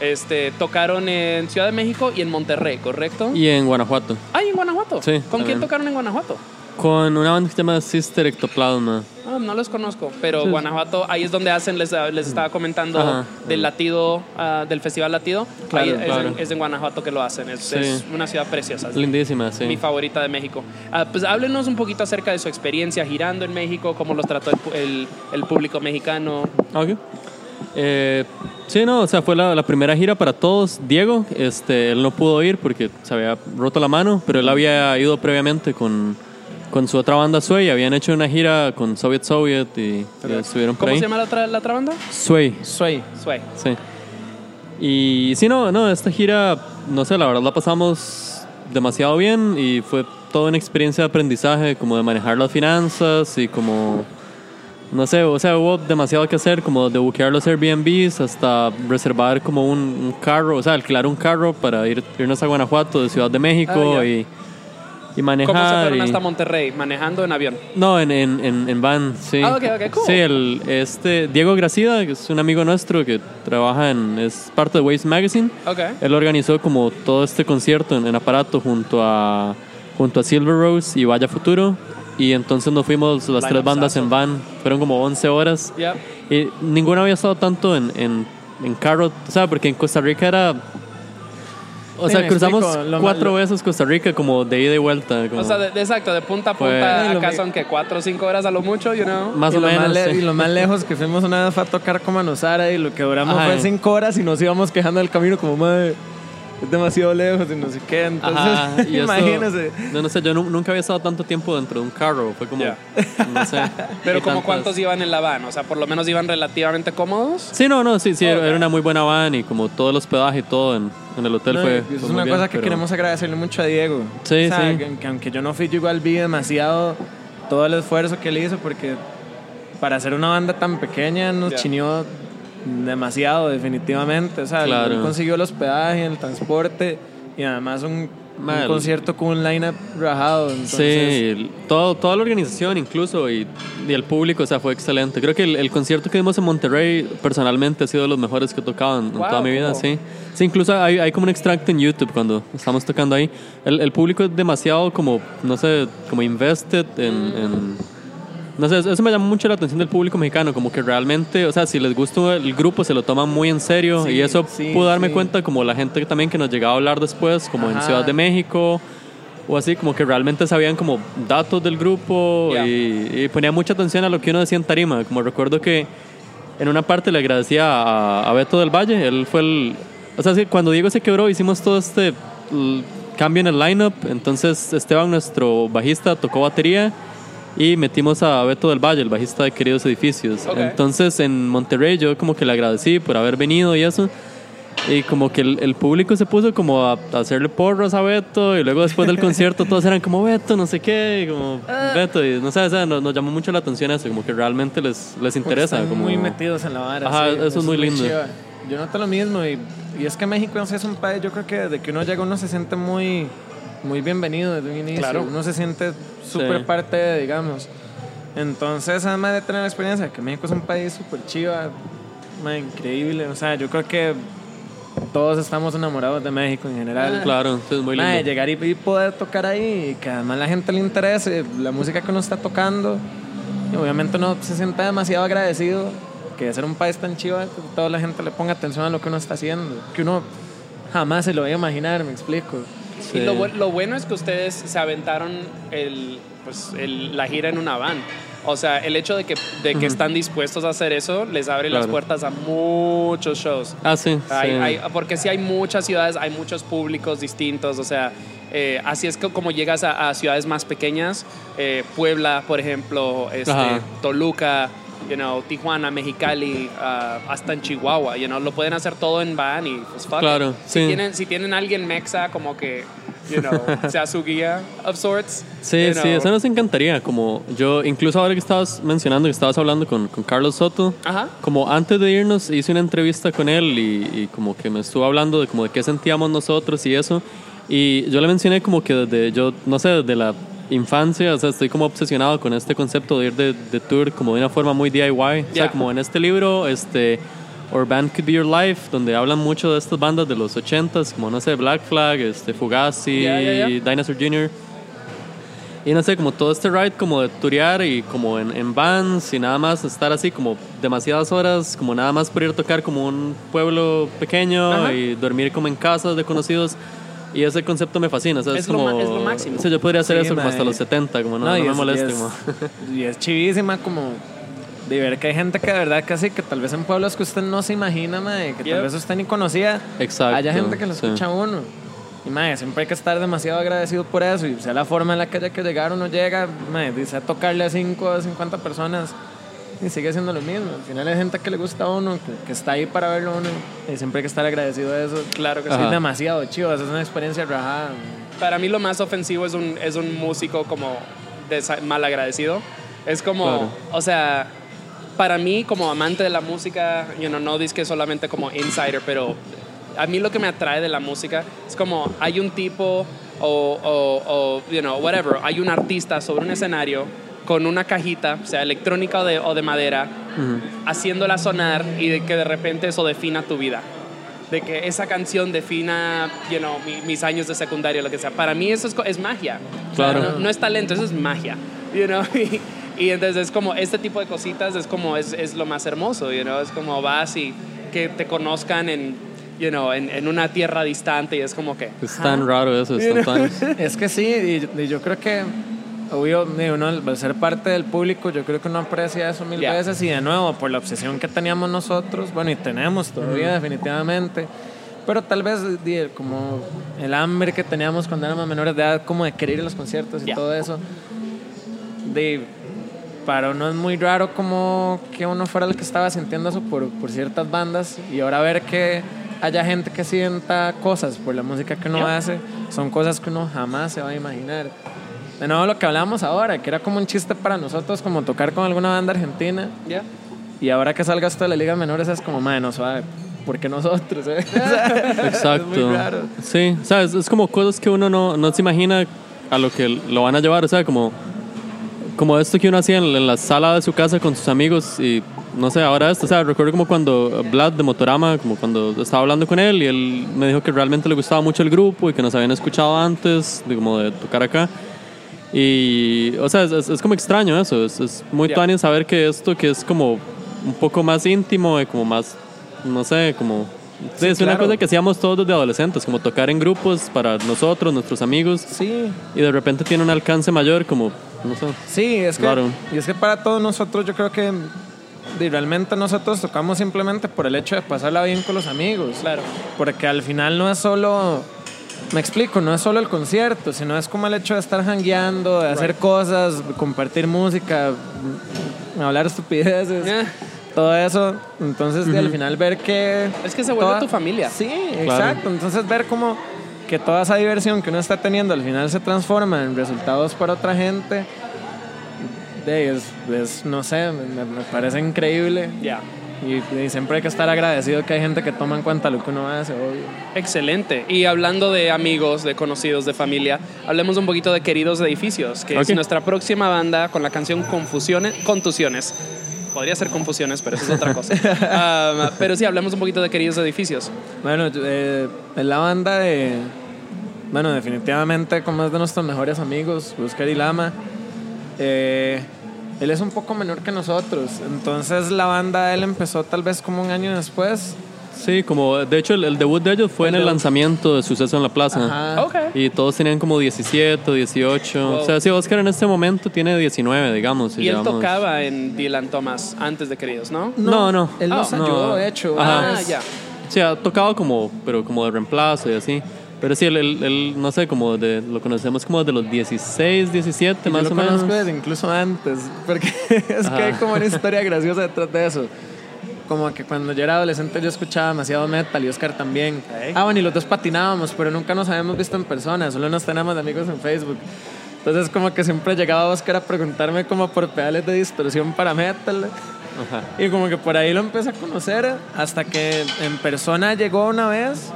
Speaker 1: Este, tocaron en Ciudad de México y en Monterrey, ¿correcto?
Speaker 3: Y en Guanajuato,
Speaker 1: Ah, y en Guanajuato.
Speaker 3: Sí,
Speaker 1: ¿Con quién
Speaker 3: también.
Speaker 1: tocaron en Guanajuato?
Speaker 3: con una banda que se llama Sister Ectoplasma.
Speaker 1: Ah, no los conozco, pero
Speaker 3: Sí.
Speaker 1: Guanajuato, ahí es donde hacen, les, les estaba comentando
Speaker 3: Ajá.
Speaker 1: del latido, ah, del Festival Latido.
Speaker 2: Claro,
Speaker 1: ahí es,
Speaker 3: claro.
Speaker 1: En, es en Guanajuato que lo hacen, es,
Speaker 3: Sí.
Speaker 1: es una ciudad preciosa. es
Speaker 3: Lindísima, sí.
Speaker 1: mi favorita de México. Ah, pues háblenos un poquito acerca de su experiencia girando en México, cómo los trató el, el- el público mexicano.
Speaker 3: Ok. Eh, sí, no, o sea, fue la, la primera gira para todos. Diego, este, él no pudo ir porque se había roto la mano, pero él había ido previamente con, con su otra banda Sway. Habían hecho una gira con Soviet Soviet y, y estuvieron por
Speaker 1: ¿Cómo
Speaker 3: ahí.
Speaker 1: se llama la otra, la otra banda?
Speaker 3: Sway,
Speaker 2: Sway.
Speaker 1: Sway.
Speaker 3: sí. Y sí, no, no, esta gira, no sé, la verdad la pasamos demasiado bien y fue toda una experiencia de aprendizaje, como de manejar las finanzas y como, no sé, o sea, hubo demasiado que hacer, como de buquear los Airbnbs hasta reservar como un, un carro, o sea, alquilar un carro para ir, irnos a Guanajuato de Ciudad de México
Speaker 1: Ah,
Speaker 3: y, y manejar.
Speaker 1: ¿Cómo se fueron
Speaker 3: y-
Speaker 1: hasta Monterrey? ¿Manejando en avión?
Speaker 3: no, en, en, en, en van, sí.
Speaker 1: Ah, ok, ok, cool.
Speaker 3: Sí, el, este, Diego Gracida, que es un amigo nuestro que trabaja en, es parte de Waves Magazine.
Speaker 1: Ok.
Speaker 3: Él organizó como todo este concierto en, en aparato junto a, junto a Silver Rose y Vaya Futuro. Y entonces nos fuimos las tres bandas en van. Fueron como 11 horas.
Speaker 1: Ya.
Speaker 3: Y ninguna había estado tanto en, en, en carro, o sea, porque en Costa Rica era... O
Speaker 2: Sí,
Speaker 3: sea, cruzamos
Speaker 2: explico, lo
Speaker 3: cuatro
Speaker 2: mal-
Speaker 3: veces Costa Rica como de ida y vuelta. como-
Speaker 1: O sea, de- de- exacto, de punta a punta,
Speaker 2: lo
Speaker 1: acá son que cuatro o cinco horas a lo mucho, you know.
Speaker 3: más
Speaker 2: y
Speaker 3: o
Speaker 2: lo
Speaker 3: menos.
Speaker 2: Más le-
Speaker 3: sí.
Speaker 2: Y lo más lejos que fuimos una vez fue a tocar con Manusara y lo que duramos
Speaker 3: Ajá.
Speaker 2: fue cinco horas y nos íbamos quejando del camino como, madre, es demasiado lejos y no sé qué. Entonces,
Speaker 3: Ajá, y eso-
Speaker 2: imagínense.
Speaker 3: no, no sé, yo nu- nunca había estado tanto tiempo dentro de un carro. Fue como, no sé.
Speaker 1: Pero como
Speaker 3: tantas-
Speaker 1: cuántos iban en la van, o sea, por lo menos iban relativamente cómodos.
Speaker 3: Sí, no, no, sí, sí, era una muy buena van y como todo el hospedaje y todo en, en el hotel
Speaker 2: No,
Speaker 3: fue. fue
Speaker 2: es
Speaker 3: muy
Speaker 2: una
Speaker 3: bien,
Speaker 2: cosa que
Speaker 3: pero-
Speaker 2: queremos agradecerle mucho a Diego.
Speaker 3: Sí,
Speaker 2: O sea,
Speaker 3: sí.
Speaker 2: Que, que aunque yo no fui, yo igual vi demasiado todo el esfuerzo que él hizo porque para hacer una banda tan pequeña nos
Speaker 1: Ya.
Speaker 2: chineó demasiado, definitivamente. O sea,
Speaker 3: Claro.
Speaker 2: él consiguió el hospedaje, el transporte y además un, un concierto con un line-up rajado. Entonces,
Speaker 3: Sí, todo, toda la organización incluso y, y el público, o sea, fue excelente. Creo que el, el concierto que dimos en Monterrey personalmente ha sido de los mejores que he tocado en, en
Speaker 1: Wow,
Speaker 3: toda mi vida, sí. Sí, incluso hay, hay como un extracto en YouTube cuando estamos tocando ahí. El, el público es demasiado como, no sé, como invested en... en- no sé, eso me llama mucho la atención del público mexicano, como que realmente, o sea, si les gusta el grupo, se lo toman muy en serio
Speaker 2: Sí,
Speaker 3: y eso
Speaker 2: sí,
Speaker 3: pude darme
Speaker 2: sí.
Speaker 3: cuenta como la gente también que nos llegaba a hablar después, como en
Speaker 2: Ajá.
Speaker 3: Ciudad de México o así, como que realmente sabían como datos del grupo
Speaker 1: Ya.
Speaker 3: y, y ponía mucha atención a lo que uno decía en tarima, como recuerdo que en una parte le agradecía a, a Beto del Valle, él fue el, o sea, cuando Diego se quebró hicimos todo este cambio en el lineup, entonces Esteban, nuestro bajista, tocó batería y metimos a Beto del Valle, el bajista de Queridos Edificios.
Speaker 1: Ok.
Speaker 3: Entonces en Monterrey yo como que le agradecí por haber venido y eso. Y como que el, el público se puso como a, a hacerle porras a Beto y luego después del concierto todos eran como Beto, no sé qué, y como Beto. Y no sé, o sea, nos, nos llamó mucho la atención eso, como que realmente les, les interesa.
Speaker 2: están
Speaker 3: Como,
Speaker 2: muy metidos en la vara.
Speaker 3: Ajá,
Speaker 2: sí,
Speaker 3: eso es muy lindo.
Speaker 2: chiva. Yo noto lo mismo y y es que México no sé, es un país, yo creo que desde que uno llega uno se siente muy, muy bienvenido desde un inicio.
Speaker 1: Claro.
Speaker 2: Uno se siente súper
Speaker 3: Sí.
Speaker 2: parte de, digamos. Entonces, además de tener la experiencia que México es un país súper chiva, ma, increíble. O sea, yo creo que todos estamos enamorados de México en general.
Speaker 3: Claro, sí, es muy lindo.
Speaker 2: llegar y, y poder tocar ahí y que además la gente le interese la música que uno está tocando. Y obviamente uno se siente demasiado agradecido que de ser un país tan chiva, que toda la gente le ponga atención a lo que uno está haciendo. Que uno jamás se lo vaya a imaginar, me explico.
Speaker 1: Y lo, lo bueno es que ustedes se aventaron el, pues, el- la gira en una van. O sea, el hecho de que, de que están dispuestos a hacer eso les abre las puertas a muchos shows.
Speaker 3: Ah, sí.
Speaker 1: Hay-
Speaker 3: sí.
Speaker 1: hay- porque si hay muchas ciudades, hay muchos públicos distintos, o sea, eh, así es que como llegas a, a ciudades más pequeñas, eh, Puebla, por ejemplo, este. Toluca, you know, Tijuana, Mexicali, ah, hasta en Chihuahua, you know, lo pueden hacer todo en van y pues fuck.
Speaker 3: Claro,
Speaker 1: Si tienen, si tienen alguien mexa como que, you know, sea su guía of sorts.
Speaker 3: Sí,
Speaker 1: you
Speaker 3: sí,
Speaker 1: know.
Speaker 3: eso nos encantaría. Como yo, incluso ahora que estabas mencionando que estabas hablando con, con Carlos Soto,
Speaker 1: Ajá.
Speaker 3: como antes de irnos hice una entrevista con él y, y como que me estuvo hablando de como de qué sentíamos nosotros y eso. Y yo le mencioné como que desde, yo, no sé, desde la infancia, o sea, estoy como obsesionado con este concepto de ir de, de tour como de una forma muy DIY. O sea, como en este libro, este... Or Band Could Be Your Life, donde hablan mucho de estas bandas de los 80s, como no sé, Black Flag, este, Fugazi. Dinosaur Jr. Y no sé, como todo este ride como de turear y como en, en vans y nada más estar así como demasiadas horas, como nada más por ir a tocar como un pueblo pequeño
Speaker 1: Ajá.
Speaker 3: y dormir como en casas de conocidos. Y ese concepto me fascina, o sea, es,
Speaker 1: Es lo
Speaker 3: como...
Speaker 1: ma- es lo máximo.
Speaker 3: O sea, yo podría hacer
Speaker 2: Sí,
Speaker 3: eso como hasta los 70, como no, no,
Speaker 2: y
Speaker 3: me
Speaker 2: es-
Speaker 3: moleste.
Speaker 2: y y es chivísima como de ver que hay gente que de verdad casi que tal vez en pueblos que usted no se imagina, mae, que
Speaker 1: Yep.
Speaker 2: tal vez usted ni conocía,
Speaker 3: Exacto,
Speaker 2: haya gente que lo
Speaker 3: sí.
Speaker 2: escucha a uno. Y mae, siempre hay que estar demasiado agradecido por eso y sea la forma en la que haya que llegar uno llega, mae, dice a tocarle a 5 a 50 personas y sigue siendo lo mismo. Al final hay gente que le gusta a uno, que, que está ahí para verlo a uno y siempre hay que estar agradecido de eso.
Speaker 1: Claro que sí.
Speaker 2: Es
Speaker 3: Ajá.
Speaker 2: demasiado chido, es una experiencia rajada.
Speaker 1: Para mí lo más ofensivo es un, es un músico como desa- malagradecido. Es como,
Speaker 3: Claro.
Speaker 1: o sea, para mí como amante de la música, you know, no dice que solamente como insider, pero a mí lo que me atrae de la música es como hay un tipo o, o, o, you know, whatever, hay un artista sobre un escenario con una cajita, sea electrónica o de, o de madera, haciéndola sonar y de que de repente eso defina tu vida de que esa canción defina you know, mi- mis años de secundaria, lo que sea. Para mí eso es, es magia. O sea,
Speaker 3: Claro.
Speaker 1: no, no es talento, eso es magia. You know? y, y entonces es como este tipo de cositas es como es, es lo más hermoso. You know? Es como vas y que te conozcan en, you know, en, en una tierra distante y es como que...
Speaker 3: Es tan raro eso, sometimes.
Speaker 2: Es que sí, y, y yo creo que, obvio, uno al ser parte del público, yo creo que uno aprecia eso mil
Speaker 1: Ya.
Speaker 2: veces y de nuevo, por la obsesión que teníamos nosotros, bueno, y tenemos todavía definitivamente, pero tal vez como el hambre que teníamos cuando éramos menores de edad, como de querer ir a los conciertos y
Speaker 1: Ya.
Speaker 2: todo eso, de, para uno es muy raro como que uno fuera el que estaba sintiendo eso por, por ciertas bandas y ahora ver que haya gente que sienta cosas por la música que uno
Speaker 1: Ya.
Speaker 2: hace, son cosas que uno jamás se va a imaginar. De nuevo lo que hablábamos ahora, que era como un chiste para nosotros, como tocar con alguna banda argentina,
Speaker 1: ¿ya?
Speaker 2: y ahora que salga esto de la Liga Menores es como, madre, no suave, ¿por qué nosotros? eh?"
Speaker 3: Exacto.
Speaker 2: Es muy raro.
Speaker 3: Sí, o sea, es, es como cosas que uno no, no se imagina a lo que lo van a llevar, o sea, como, como esto que uno hacía en, en la sala de su casa con sus amigos y no sé, ahora esto, o sea, recuerdo como cuando Vlad de Motorama, como cuando estaba hablando con él y él me dijo que realmente le gustaba mucho el grupo y que nos habían escuchado antes, de, como de tocar acá. Y, o sea, es, es- es como extraño eso, es, es muy
Speaker 1: Ya.
Speaker 3: tuanis saber que esto que es como un poco más íntimo y como más, no sé, como... Sí, es una
Speaker 2: claro.
Speaker 3: cosa que hacíamos todos desde adolescentes, como tocar en grupos para nosotros, nuestros amigos,
Speaker 2: Sí,
Speaker 3: y de repente tiene un alcance mayor, como, no sé.
Speaker 2: Sí, es que,
Speaker 3: Claro.
Speaker 2: y es que para todos nosotros yo creo que y realmente nosotros tocamos simplemente por el hecho de pasarla bien con los amigos.
Speaker 1: Claro.
Speaker 2: Porque al final no es solo, me explico, no es solo el concierto, sino es como el hecho de estar jangueando, de hacer cosas, compartir música, hablar estupideces, todo eso. Entonces al final ver que...
Speaker 1: Es que se vuelve
Speaker 2: toda-
Speaker 1: tu familia.
Speaker 2: Sí, exacto. Entonces ver como que toda esa diversión que uno está teniendo al final se transforma en resultados para otra gente. De, es, es, no sé, me, me parece increíble.
Speaker 1: Ya.
Speaker 2: Y, y siempre hay que estar agradecido que hay gente que toma en cuenta lo que uno hace, obvio.
Speaker 1: Excelente. Y hablando de amigos, de conocidos, de familia, hablemos un poquito de Queridos de Edificios, que es nuestra próxima banda con la canción Confusiones, Contusiones. Podría ser Confusiones, pero eso es otra cosa. Um, pero sí, hablemos un poquito de Queridos de Edificios.
Speaker 2: Bueno, eh, es la banda de. Bueno, definitivamente, como es de nuestros mejores amigos, Oscar y Lama. eh, él es un poco menor que nosotros. Entonces, la banda de él empezó tal vez como un año después.
Speaker 3: Sí, como de hecho el, el debut de ellos fue
Speaker 2: El
Speaker 3: en el
Speaker 2: debut.
Speaker 3: lanzamiento de Suceso en la Plaza.
Speaker 2: Ajá.
Speaker 1: Ok.
Speaker 3: Y todos tenían como 17, 18.
Speaker 1: Wow.
Speaker 3: O sea, sí, Oscar en este momento tiene 19, digamos. si
Speaker 1: Y él tocaba en Dylan Thomas antes de Queridos, ¿no?
Speaker 3: No, no.
Speaker 2: Él nos
Speaker 3: no.
Speaker 2: ayudó, de hecho.
Speaker 3: Ajá.
Speaker 1: Ah, ya.
Speaker 3: Sí, ha tocado como, pero como de reemplazo y así. Pero sí, él, él- él, no sé, como de, lo conocemos como de los 16, 17
Speaker 2: Yo
Speaker 3: más
Speaker 2: lo
Speaker 3: o menos.
Speaker 2: conozco desde incluso antes, porque es que hay
Speaker 3: Ajá.
Speaker 2: como una historia graciosa detrás de eso. Como que cuando yo era adolescente yo escuchaba demasiado metal y Oscar también. Ah, bueno, y los dos patinábamos, pero nunca nos habíamos visto en persona, solo nos tenemos de amigos en Facebook. Entonces como que siempre llegaba Oscar a preguntarme como por pedales de distorsión para metal.
Speaker 3: Ajá.
Speaker 2: Y como que por ahí lo empecé a conocer hasta que en persona llegó una vez.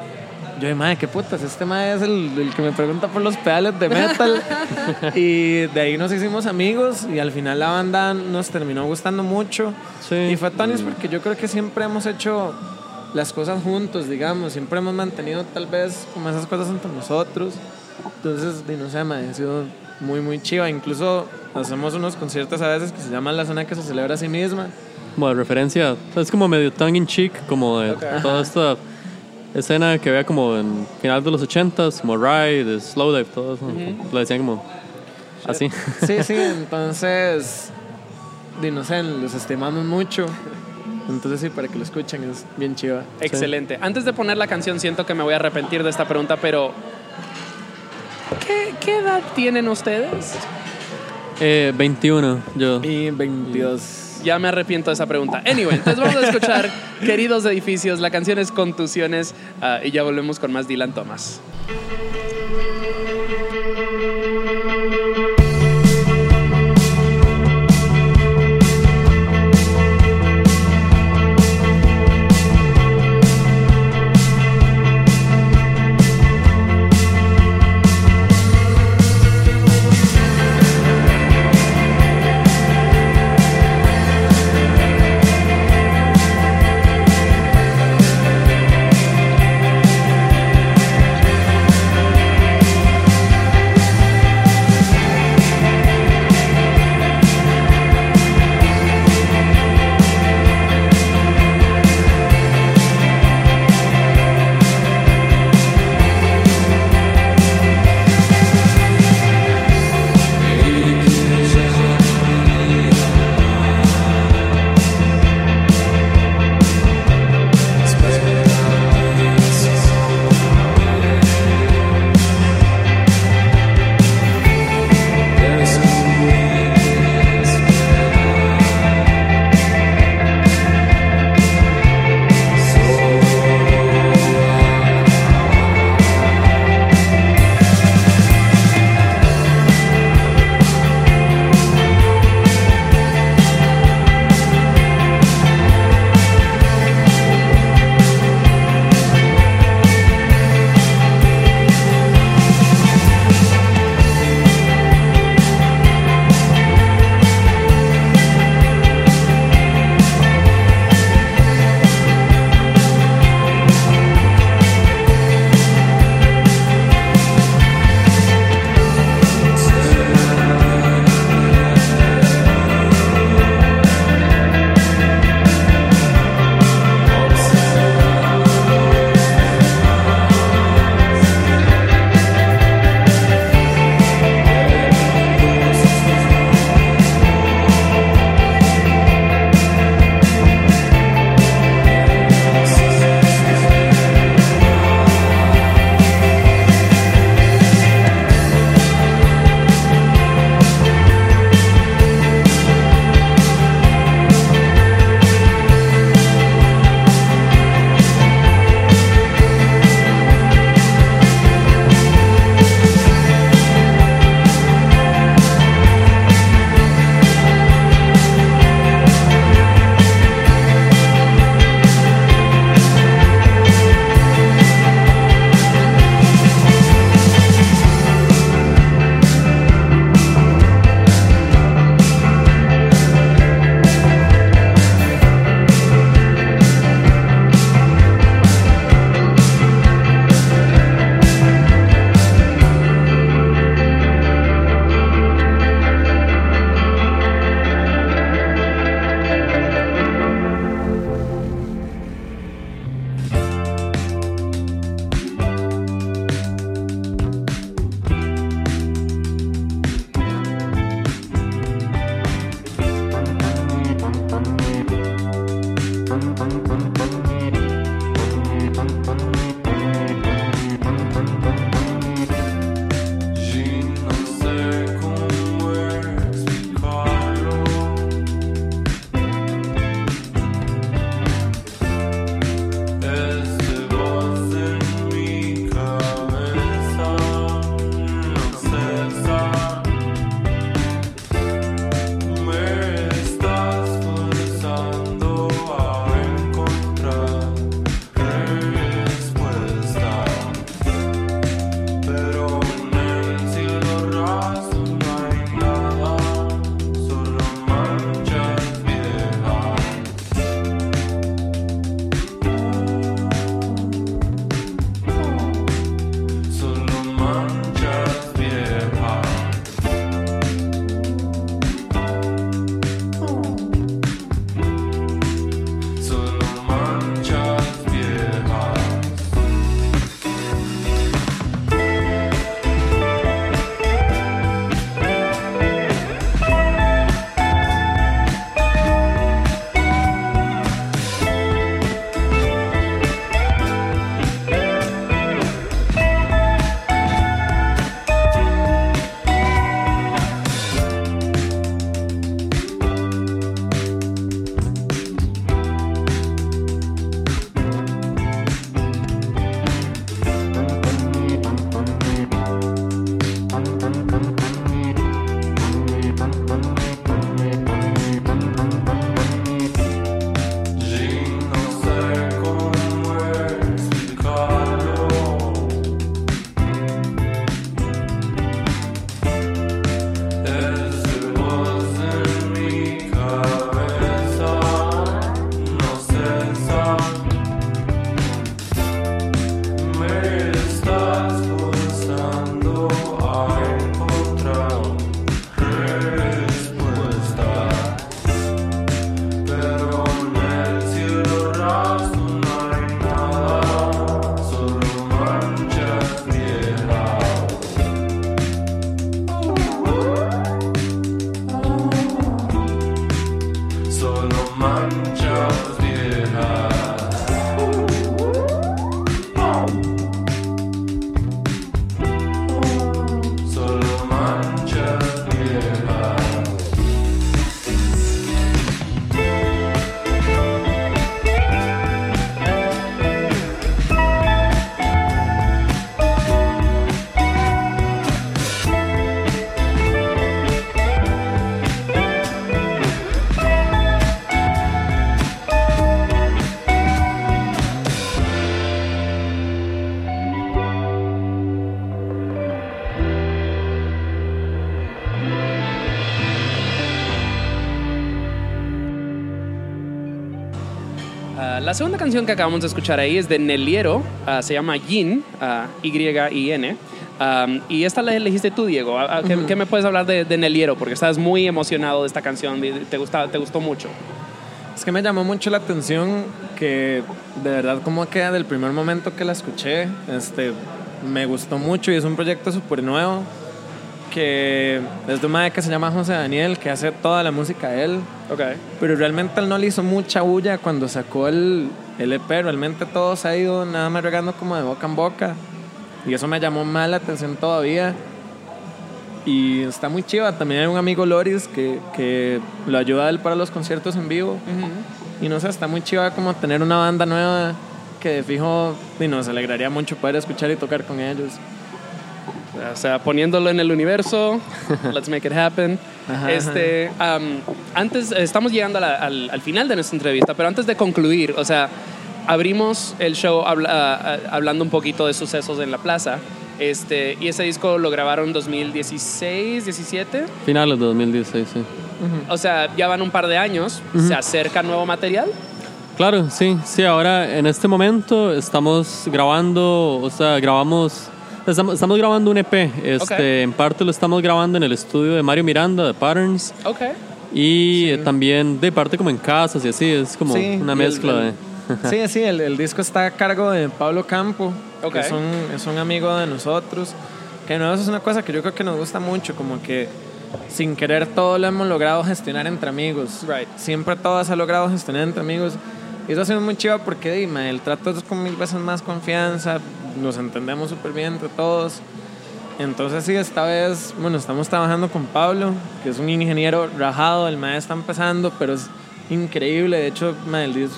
Speaker 2: Yo dije, madre, qué putas, este madre es el, el que me pregunta por los pedales de metal. y de ahí nos hicimos amigos y al final la banda nos terminó gustando mucho.
Speaker 3: Sí.
Speaker 2: Y fue Tonis porque yo creo que siempre hemos hecho las cosas juntos, digamos. Siempre hemos mantenido tal vez como esas cosas entre nosotros. Entonces, di, no sé, me ha sido muy, muy chiva. Incluso hacemos unos conciertos a veces que se llaman La Zona que se celebra a sí misma.
Speaker 3: Como de referencia, es como medio tongue in cheek, como de toda esta escena que vea como en final de los 80s, como Ride, Slow Dive, todo eso. Lo decían como así.
Speaker 2: Sí, sí, entonces, no sé, los estimamos mucho. Entonces sí, para que lo escuchen es bien chiva.
Speaker 1: Excelente. Antes de poner la canción, siento que me voy a arrepentir de esta pregunta, pero ¿qué, qué edad tienen ustedes?
Speaker 3: Eh, 21, yo.
Speaker 2: Y 22.
Speaker 1: Ya me arrepiento de esa pregunta. Anyway, entonces vamos a escuchar Queridos Edificios. La canción es Contusiones ah, y ya volvemos con más Dylan Thomas. La segunda canción que acabamos de escuchar ahí es de Neliero, ah, se llama Yin, ah, Y-I-N. Um, y esta la elegiste tú, Diego. Ah, ¿Qué, qué me puedes hablar de, de Neliero? Porque estás muy emocionado de esta canción, te, gusta, te gustó mucho.
Speaker 2: Es que me llamó mucho la atención que de verdad como queda del primer momento que la escuché, este, me gustó mucho y es un proyecto súper nuevo que es de un mae que se llama José Daniel, que hace toda la música él,
Speaker 1: Ok.
Speaker 2: pero realmente él no le hizo mucha bulla cuando sacó el, el EP, realmente todo se ha ido nada más regando como de boca en boca y eso me llamó más la atención todavía. Y está muy chiva. También hay un amigo Loris que, que lo ayuda a él para los conciertos en vivo. Y no sé, está muy chiva como tener una banda nueva que de fijo y nos alegraría mucho poder escuchar y tocar con ellos.
Speaker 1: O sea, poniéndolo en el universo, let's make it happen.
Speaker 2: Ajá,
Speaker 1: este, am, antes, estamos llegando a la- al, al final de nuestra entrevista, pero antes de concluir, o sea, abrimos el show habla- ah, hablando un poquito de sucesos en la plaza. Este, y ese disco lo grabaron en 2016, 17.
Speaker 3: Finales de 2016, sí.
Speaker 1: O sea, ya van un par de años. ¿Se acerca nuevo material?
Speaker 3: Claro, sí, sí, ahora en este momento estamos grabando, o sea, grabamos, estamos, estamos grabando un EP, este,
Speaker 1: Ok.
Speaker 3: en parte lo estamos grabando en el estudio de Mario Miranda de Patterns
Speaker 1: Ok.
Speaker 3: y eh, también de parte como en casas y así, es como
Speaker 2: Sí,
Speaker 3: una
Speaker 2: el-
Speaker 3: mezcla
Speaker 2: el-
Speaker 3: de...
Speaker 2: Sí, sí, el, el disco está a cargo de Pablo Campo,
Speaker 1: Ok.
Speaker 2: que es un, es un amigo de nosotros. Que no, eso es una cosa que yo creo que nos gusta mucho, como que sin querer todo lo hemos logrado gestionar entre amigos.
Speaker 1: Right.
Speaker 2: Siempre todo se ha logrado gestionar entre amigos. Y eso ha sido muy chiva porque dime, el trato es con mil veces más confianza, nos entendemos súper bien entre todos. Entonces sí, esta vez, bueno, estamos trabajando con Pablo, que es un ingeniero rajado, el maestro está empezando, pero es increíble. De hecho,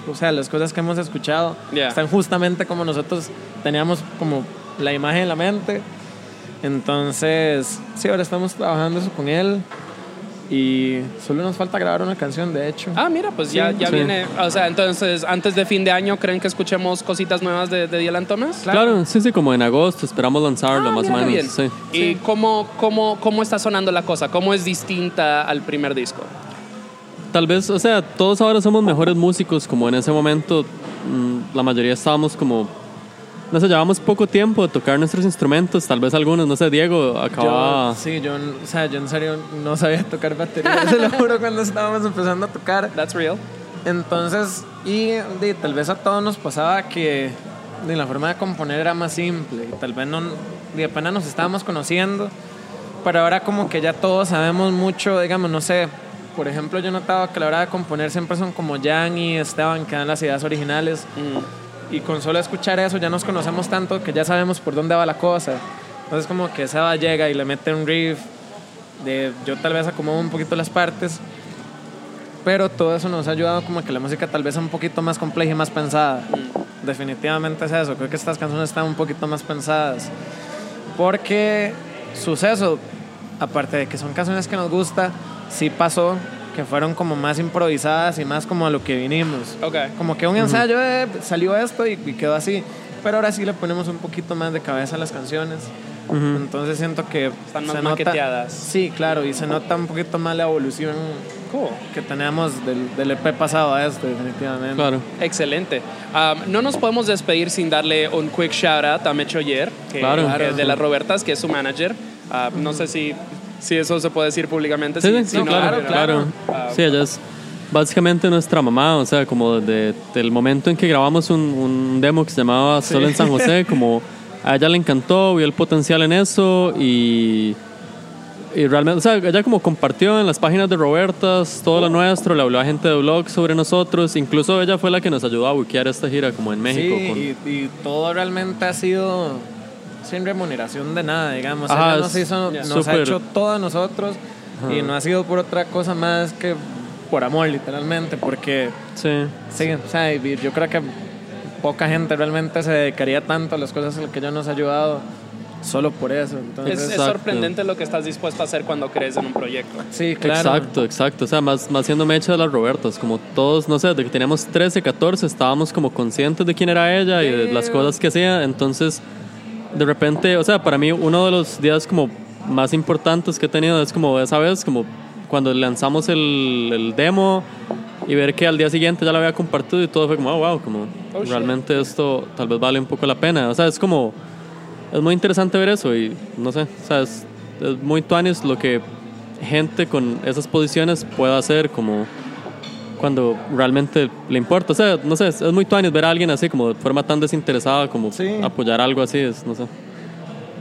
Speaker 2: o sea, las cosas que hemos escuchado
Speaker 1: Yeah.
Speaker 2: están justamente como nosotros teníamos como la imagen en la mente. Entonces, sí, ahora estamos trabajando eso con él y solo nos falta grabar una canción, de hecho.
Speaker 1: Ah, mira, pues ya, ya
Speaker 3: Sí.
Speaker 1: viene. O sea, entonces, antes de fin de año, ¿creen que escuchemos cositas nuevas de, de Dylan Thomas?
Speaker 3: Claro, sí, sí, como en agosto esperamos lanzarlo
Speaker 1: Ah,
Speaker 3: más o menos,
Speaker 1: bien.
Speaker 3: sí.
Speaker 1: ¿Y cómo, cómo, cómo está sonando la cosa? ¿Cómo es distinta al primer disco?
Speaker 3: Tal vez, o sea, todos ahora somos mejores músicos, como en ese momento mm, la mayoría estábamos como, no sé, llevamos poco tiempo de tocar nuestros instrumentos, tal vez algunos, no sé, Diego acababa...
Speaker 2: Yo, sí, yo, o sea, yo en serio no sabía tocar batería, se lo juro, cuando estábamos empezando a tocar.
Speaker 1: That's real.
Speaker 2: Entonces, y di, tal vez a todos nos pasaba que di, la forma de componer era más simple y tal vez no, di, apenas nos estábamos conociendo, pero ahora como que ya todos sabemos mucho, digamos, no sé, por ejemplo, yo notaba que a la hora de componer siempre son como Jan y Esteban que dan las ideas originales y con solo escuchar eso ya nos conocemos tanto que ya sabemos por dónde va la cosa. Entonces como que Seba llega y le mete un riff, de, yo tal vez acomodo un poquito las partes, pero todo eso nos ha ayudado como que la música tal vez sea un poquito más compleja y más pensada. Definitivamente es eso, creo que estas canciones están un poquito más pensadas. Porque suceso, aparte de que son canciones que nos gusta, sí pasó que fueron como más improvisadas y más como a lo que vinimos.
Speaker 1: Ok.
Speaker 2: Como que un ensayo eh, salió esto y, y quedó así. Pero ahora sí le ponemos un poquito más de cabeza a las canciones. Entonces siento que
Speaker 1: Están más
Speaker 2: se nota-
Speaker 1: maqueteadas.
Speaker 2: Sí, claro, y se nota un poquito más la evolución
Speaker 1: Cool.
Speaker 2: que tenemos del, del EP pasado a este, definitivamente.
Speaker 3: Claro.
Speaker 1: Excelente. Um, no nos podemos despedir sin darle un quick shout out a Mecho Yer, que,
Speaker 3: Claro.
Speaker 1: que de las Robertas, que es su manager. Ah, no sé si, si eso se puede decir públicamente.
Speaker 3: Sí, sí,
Speaker 1: si no,
Speaker 3: claro,
Speaker 1: pero-
Speaker 3: claro.
Speaker 1: Ah,
Speaker 3: Sí, ella es básicamente nuestra mamá, o sea, como desde el momento en que grabamos un, un demo que se llamaba Solo en San José, como a ella le encantó, vio el potencial en eso y, y realmente, o sea, ella como compartió en las páginas de Robertas todo lo nuestro, le habló a gente de blog sobre nosotros, incluso ella fue la que nos ayudó a buquear esta gira como en México. con-
Speaker 2: Sí, y, y todo realmente ha sido sin remuneración de nada, digamos.
Speaker 3: Ajá,
Speaker 2: Ella nos, hizo, nos ha hecho todo a nosotros y no ha sido por otra cosa más que por amor, literalmente, porque
Speaker 3: sí.
Speaker 2: sí, o sea, y yo creo que poca gente realmente se dedicaría tanto a las cosas a las que ella nos ha ayudado solo por eso. Entonces,
Speaker 1: Es, es sorprendente lo que estás dispuesto a hacer cuando crees en un proyecto.
Speaker 2: sí, claro.
Speaker 3: Exacto, exacto. O sea, más, más siendo mecha de las Robertas, como todos, no sé, desde que teníamos 13, 14, estábamos como conscientes de quién era ella y de las cosas que hacía. Entonces, de repente, o sea, para mí uno de los días como más importantes que he tenido es como esa vez, como cuando lanzamos el, el demo y ver que al día siguiente ya lo había compartido y todo fue como, oh, wow, como
Speaker 1: Oh, shit.
Speaker 3: realmente esto tal vez vale un poco la pena. O sea, es como, es muy interesante ver eso y no sé, o sea, es, es muy tuanis lo que gente con esas posiciones puede hacer como cuando realmente le importa. O sea, no sé, es, muy tuanis ver a alguien así como de forma tan desinteresada como
Speaker 2: Sí.
Speaker 3: apoyar algo así, es, no sé.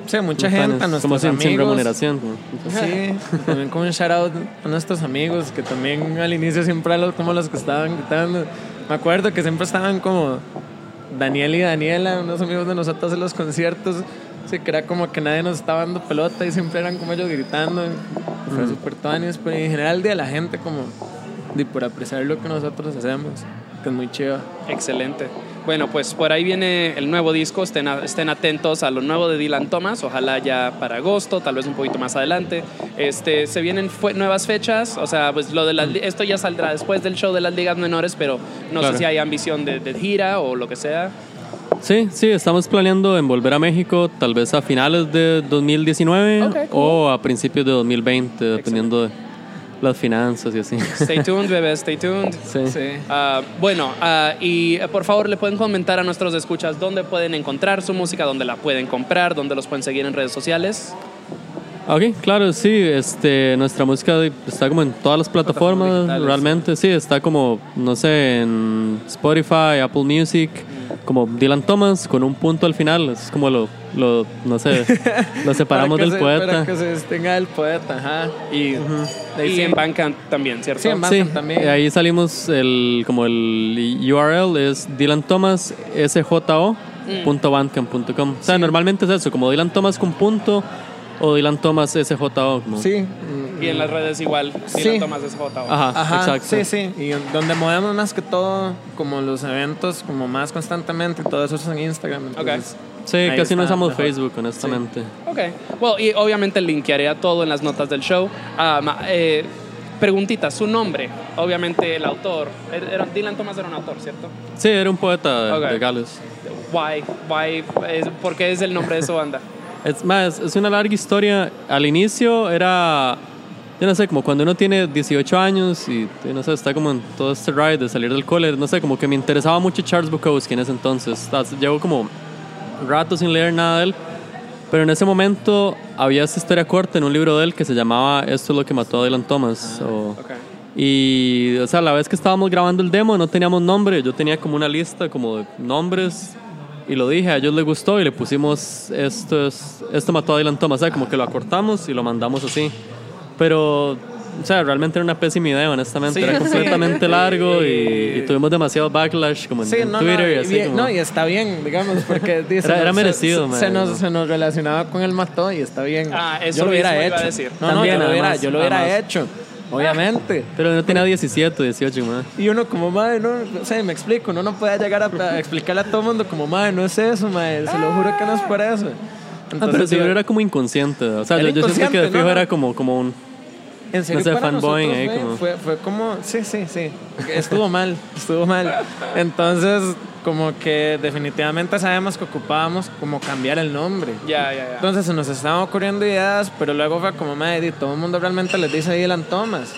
Speaker 2: Sí, mucha
Speaker 3: muy
Speaker 2: gente, a nuestros
Speaker 3: como sin,
Speaker 2: amigos.
Speaker 3: sin remuneración. como-
Speaker 2: Sí, también como un shout out a nuestros amigos que también al inicio siempre eran como los que estaban gritando. Me acuerdo que siempre estaban como Daniel y Daniela, unos amigos de nosotros en los conciertos. Sí, que era como que nadie nos estaba dando pelota y siempre eran como ellos gritando. Fue súper tuanis, pero en general de la gente como de por apreciar lo que nosotros hacemos, que es muy chido.
Speaker 1: Excelente. Bueno, pues por ahí viene el nuevo disco. Estén, a- estén atentos a lo nuevo de Dylan Thomas. Ojalá ya para agosto, tal vez un poquito más adelante. Este, se vienen fue- nuevas fechas. O sea, pues lo de las li- esto ya saldrá después del show de las ligas menores, pero no
Speaker 3: Claro.
Speaker 1: sé si hay ambición de, de gira o lo que sea.
Speaker 3: Sí, sí, estamos planeando en volver a México tal vez a finales de 2019
Speaker 1: Ok, cool.
Speaker 3: o a principios de 2020, dependiendo de las finanzas y así.
Speaker 1: Stay tuned, bebés, stay tuned.
Speaker 3: Sí.
Speaker 1: Ah, bueno, ah, y eh, por favor le pueden comentar a nuestros escuchas dónde pueden encontrar su música, dónde la pueden comprar, dónde los pueden seguir en redes sociales.
Speaker 3: Ok, claro, sí, este, nuestra música está como en todas las plataformas, realmente, sí, está como, no sé, en Spotify, Apple Music, como Dylan Thomas, con un punto al final, es como lo, lo no sé, lo separamos del
Speaker 2: se-
Speaker 3: poeta.
Speaker 2: Para que se distinga del poeta, ajá. Y, ahí
Speaker 1: Y
Speaker 2: sí-
Speaker 1: en Bandcamp también, ¿cierto?
Speaker 2: Sí, en
Speaker 3: Sí,
Speaker 2: Bandcamp también.
Speaker 3: y ahí salimos el como el URL es Dylan Thomas sjo.bandcamp.com. O sea, normalmente es eso, como Dylan Thomas con punto o Dylan Thomas sjo. Como.
Speaker 2: Sí.
Speaker 1: Y en las redes igual,
Speaker 2: Sí.
Speaker 1: Dylan Thomas SJ.
Speaker 3: Ajá,
Speaker 2: Ajá,
Speaker 3: exacto.
Speaker 2: sí, sí. Y donde movemos más que todo, como los eventos, como más constantemente, todo eso es en Instagram. entonces,
Speaker 3: Sí,
Speaker 2: ahí
Speaker 3: casi no
Speaker 2: está
Speaker 3: usamos
Speaker 2: mejor.
Speaker 3: Facebook, honestamente.
Speaker 1: Ok. Well, y obviamente linkearé a todo en las notas del show. Ah, ma- eh, preguntita, su nombre. Obviamente el autor. Era- era- Dylan Thomas era un autor, ¿cierto?
Speaker 3: Sí, era un poeta de-
Speaker 1: Ok.
Speaker 3: de Gales.
Speaker 1: Why? Why? ¿Por qué es el nombre de su banda?
Speaker 3: Es más, es una larga historia. Al inicio era, yo no sé, como cuando uno tiene 18 años y, no sé, está como en todo este ride de salir del cole, no sé, como que me interesaba mucho Charles Bukowski en ese entonces. Llevo como rato sin leer nada de él, pero en ese momento había esta historia corta en un libro de él que se llamaba Esto es lo que mató a Dylan Thomas. o-
Speaker 1: Ok.
Speaker 3: y, o sea, la vez que estábamos grabando el demo no teníamos nombre. Yo tenía como una lista como de nombres y lo dije, a ellos les gustó y le pusimos esto, es, esto mató a Dylan Thomas. Sea, como que lo acortamos y lo mandamos así. Pero, o sea, realmente era una pésima idea, honestamente.
Speaker 2: Sí,
Speaker 3: era
Speaker 2: sí.
Speaker 3: completamente largo y, y tuvimos demasiado backlash como en,
Speaker 2: Sí,
Speaker 3: en
Speaker 2: no,
Speaker 3: Twitter
Speaker 2: no,
Speaker 3: y
Speaker 2: y
Speaker 3: así.
Speaker 2: bien-
Speaker 3: como-
Speaker 2: no, y está bien, digamos, porque dice,
Speaker 3: Era- era
Speaker 2: se-
Speaker 3: merecido,
Speaker 2: se, se nos, se nos relacionaba con el mató y está bien.
Speaker 1: Ah, eso
Speaker 2: yo lo hubiera hecho.
Speaker 1: iba a decir.
Speaker 2: No, no,
Speaker 3: También,
Speaker 2: yo lo hubiera,
Speaker 3: además,
Speaker 2: yo lo hubiera
Speaker 3: además.
Speaker 2: hecho, obviamente.
Speaker 3: Pero no tenía 17, 18, man.
Speaker 2: Y uno como, madre, no, o sea, me explico, uno no puede llegar a, a explicarle a todo el mundo como, madre, no es eso, madre, se lo juro que no es por eso.
Speaker 3: Ah, pero
Speaker 2: Entonces,
Speaker 3: seguro
Speaker 2: yo-
Speaker 3: era como inconsciente. O sea, yo, yo siento que de fijo
Speaker 2: no,
Speaker 3: era como, como un...
Speaker 2: En serio,
Speaker 3: No sé, ahí
Speaker 2: fue,
Speaker 3: como-
Speaker 2: fue, fue como, sí, sí, sí, estuvo mal, estuvo mal. Entonces, como que definitivamente sabemos que ocupábamos como cambiar el nombre.
Speaker 1: Ya, ya, ya.
Speaker 2: Entonces se nos estaban ocurriendo ideas, pero luego fue como, madre, todo el mundo realmente les dice Dylan Thomas.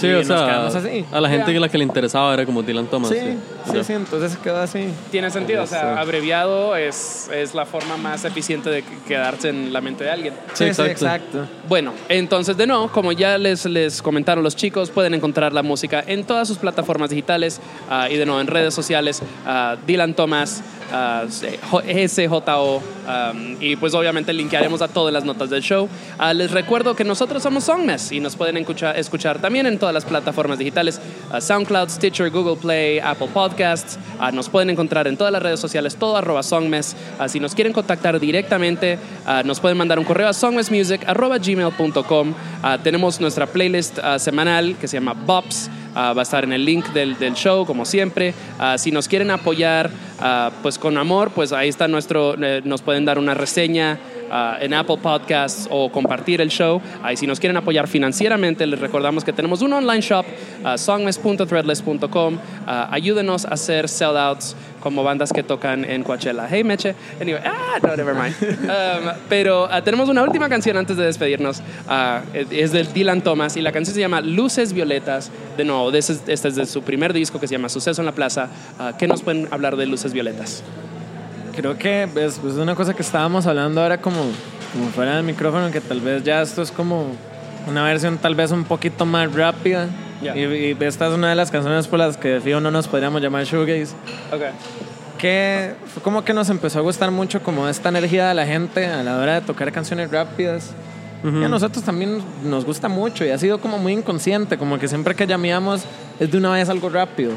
Speaker 3: Sí,
Speaker 2: Y
Speaker 3: o
Speaker 2: nos
Speaker 3: sea,
Speaker 2: quedamos así.
Speaker 3: a la gente
Speaker 1: Ya.
Speaker 3: que la que le interesaba era como Dylan Thomas.
Speaker 2: Sí,
Speaker 3: sí.
Speaker 2: sí, sí, entonces quedó así.
Speaker 1: Tiene sentido, o sea, abreviado es, es la forma más eficiente de quedarse en la mente de alguien.
Speaker 3: Sí,
Speaker 2: Sí, sí,
Speaker 3: exacto.
Speaker 2: exacto.
Speaker 1: Bueno, entonces de nuevo, como ya les, les comentaron los chicos, pueden encontrar la música en todas sus plataformas digitales ah, y de nuevo en redes sociales, ah, Dylan Thomas, ah, SJO, um, y pues obviamente linkearemos a todas las notas del show. Ah, les recuerdo que nosotros somos Songmas y nos pueden escuchar, también en todas las plataformas digitales, ah, SoundCloud, Stitcher, Google Play, Apple Podcasts, nos pueden encontrar en todas las redes sociales, todo arroba Songmes. Si nos quieren contactar directamente, nos pueden mandar un correo a songmesmusic arroba gmail.com. Ah, tenemos nuestra playlist semanal que se llama Bops. Ah, va a estar en el link del, del show, como siempre. Ah, si nos quieren apoyar, ah, pues con amor, pues ahí está nuestro, eh, nos pueden dar una reseña ah, en Apple Podcasts o compartir el show. Ahí si nos quieren apoyar financieramente, les recordamos que tenemos un online shop, ah, songmes.threadless.com. Ayúdenos a hacer sellouts como bandas que tocan en Coachella. Hey, Meche. Anyway, ah, no, never mind. Um, pero ah, tenemos una última canción antes de despedirnos. Ah, es del Dylan Thomas y la canción se llama Luces Violetas. De nuevo, de ese- este es de su primer disco que se llama Suceso en la Plaza. Ah, ¿Qué nos pueden hablar de Luces Violetas?
Speaker 2: Creo que es, es una cosa que estábamos hablando ahora como, como fuera del micrófono, que tal vez ya esto es como una versión tal vez un poquito más rápida.
Speaker 1: Ya.
Speaker 2: Y, y esta es una de las canciones por las que de fijo no nos podríamos llamar shoegaze. Que fue como que nos empezó a gustar mucho como esta energía de la gente a la hora de tocar canciones rápidas. Y a nosotros también nos gusta mucho y ha sido como muy inconsciente, como que siempre que llameamos es de una vez algo rápido.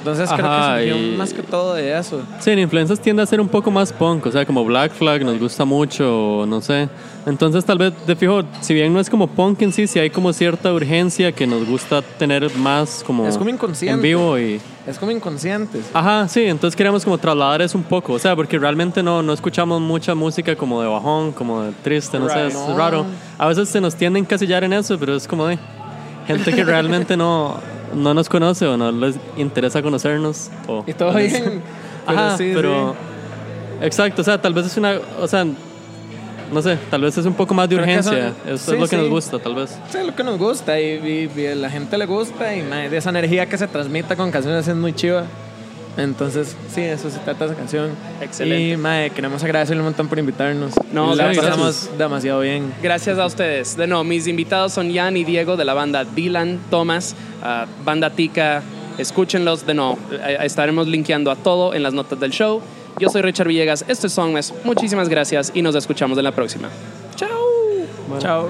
Speaker 2: Entonces creo
Speaker 3: Ajá,
Speaker 2: que surgió
Speaker 3: y-
Speaker 2: más que todo de eso.
Speaker 3: Sí, en influencias tiende a ser un poco más punk, o sea, como Black Flag nos gusta mucho, no sé. Entonces, tal vez, de fijo, si bien no es como punk en sí, sí hay como cierta urgencia que nos gusta tener más como,
Speaker 2: Es como inconsciente.
Speaker 3: en vivo y...
Speaker 2: Es como inconscientes.
Speaker 3: Ajá, sí, entonces queríamos como trasladar eso un poco, o sea, porque realmente no, no escuchamos mucha música como de bajón, como de triste, no sé,
Speaker 1: Right.
Speaker 3: es
Speaker 2: No.
Speaker 3: raro. A veces se nos tiende a encasillar en eso, pero es como de gente que realmente no, no nos conoce o no les interesa conocernos. O,
Speaker 2: Y todo
Speaker 3: les-
Speaker 2: bien. Pero
Speaker 3: Ajá,
Speaker 2: sí,
Speaker 3: pero... Exacto, o sea, tal vez es una... O sea, no sé, tal vez es un poco más de urgencia.
Speaker 2: eso-
Speaker 3: Eso
Speaker 2: sí,
Speaker 3: es lo que
Speaker 2: sí.
Speaker 3: nos gusta, tal vez.
Speaker 2: Sí, es lo que nos gusta y, y- y a la gente le gusta y de esa energía que se transmite con canciones es muy chiva. Entonces, sí, eso se trata esa canción.
Speaker 1: Excelente.
Speaker 2: Y mae, queremos agradecerle un montón por invitarnos.
Speaker 1: No,
Speaker 2: la
Speaker 1: gracias.
Speaker 2: pasamos demasiado bien.
Speaker 1: Gracias a ustedes. De nuevo, mis invitados son Jan y Diego de la banda Dylan Thomas, ah, banda Tica. Escúchenlos de nuevo. eh, estaremos linkeando a todo en las notas del show. Yo soy Richard Villegas. Esto es Songmes. Muchísimas gracias y nos escuchamos en la próxima. Chao.
Speaker 2: Chao.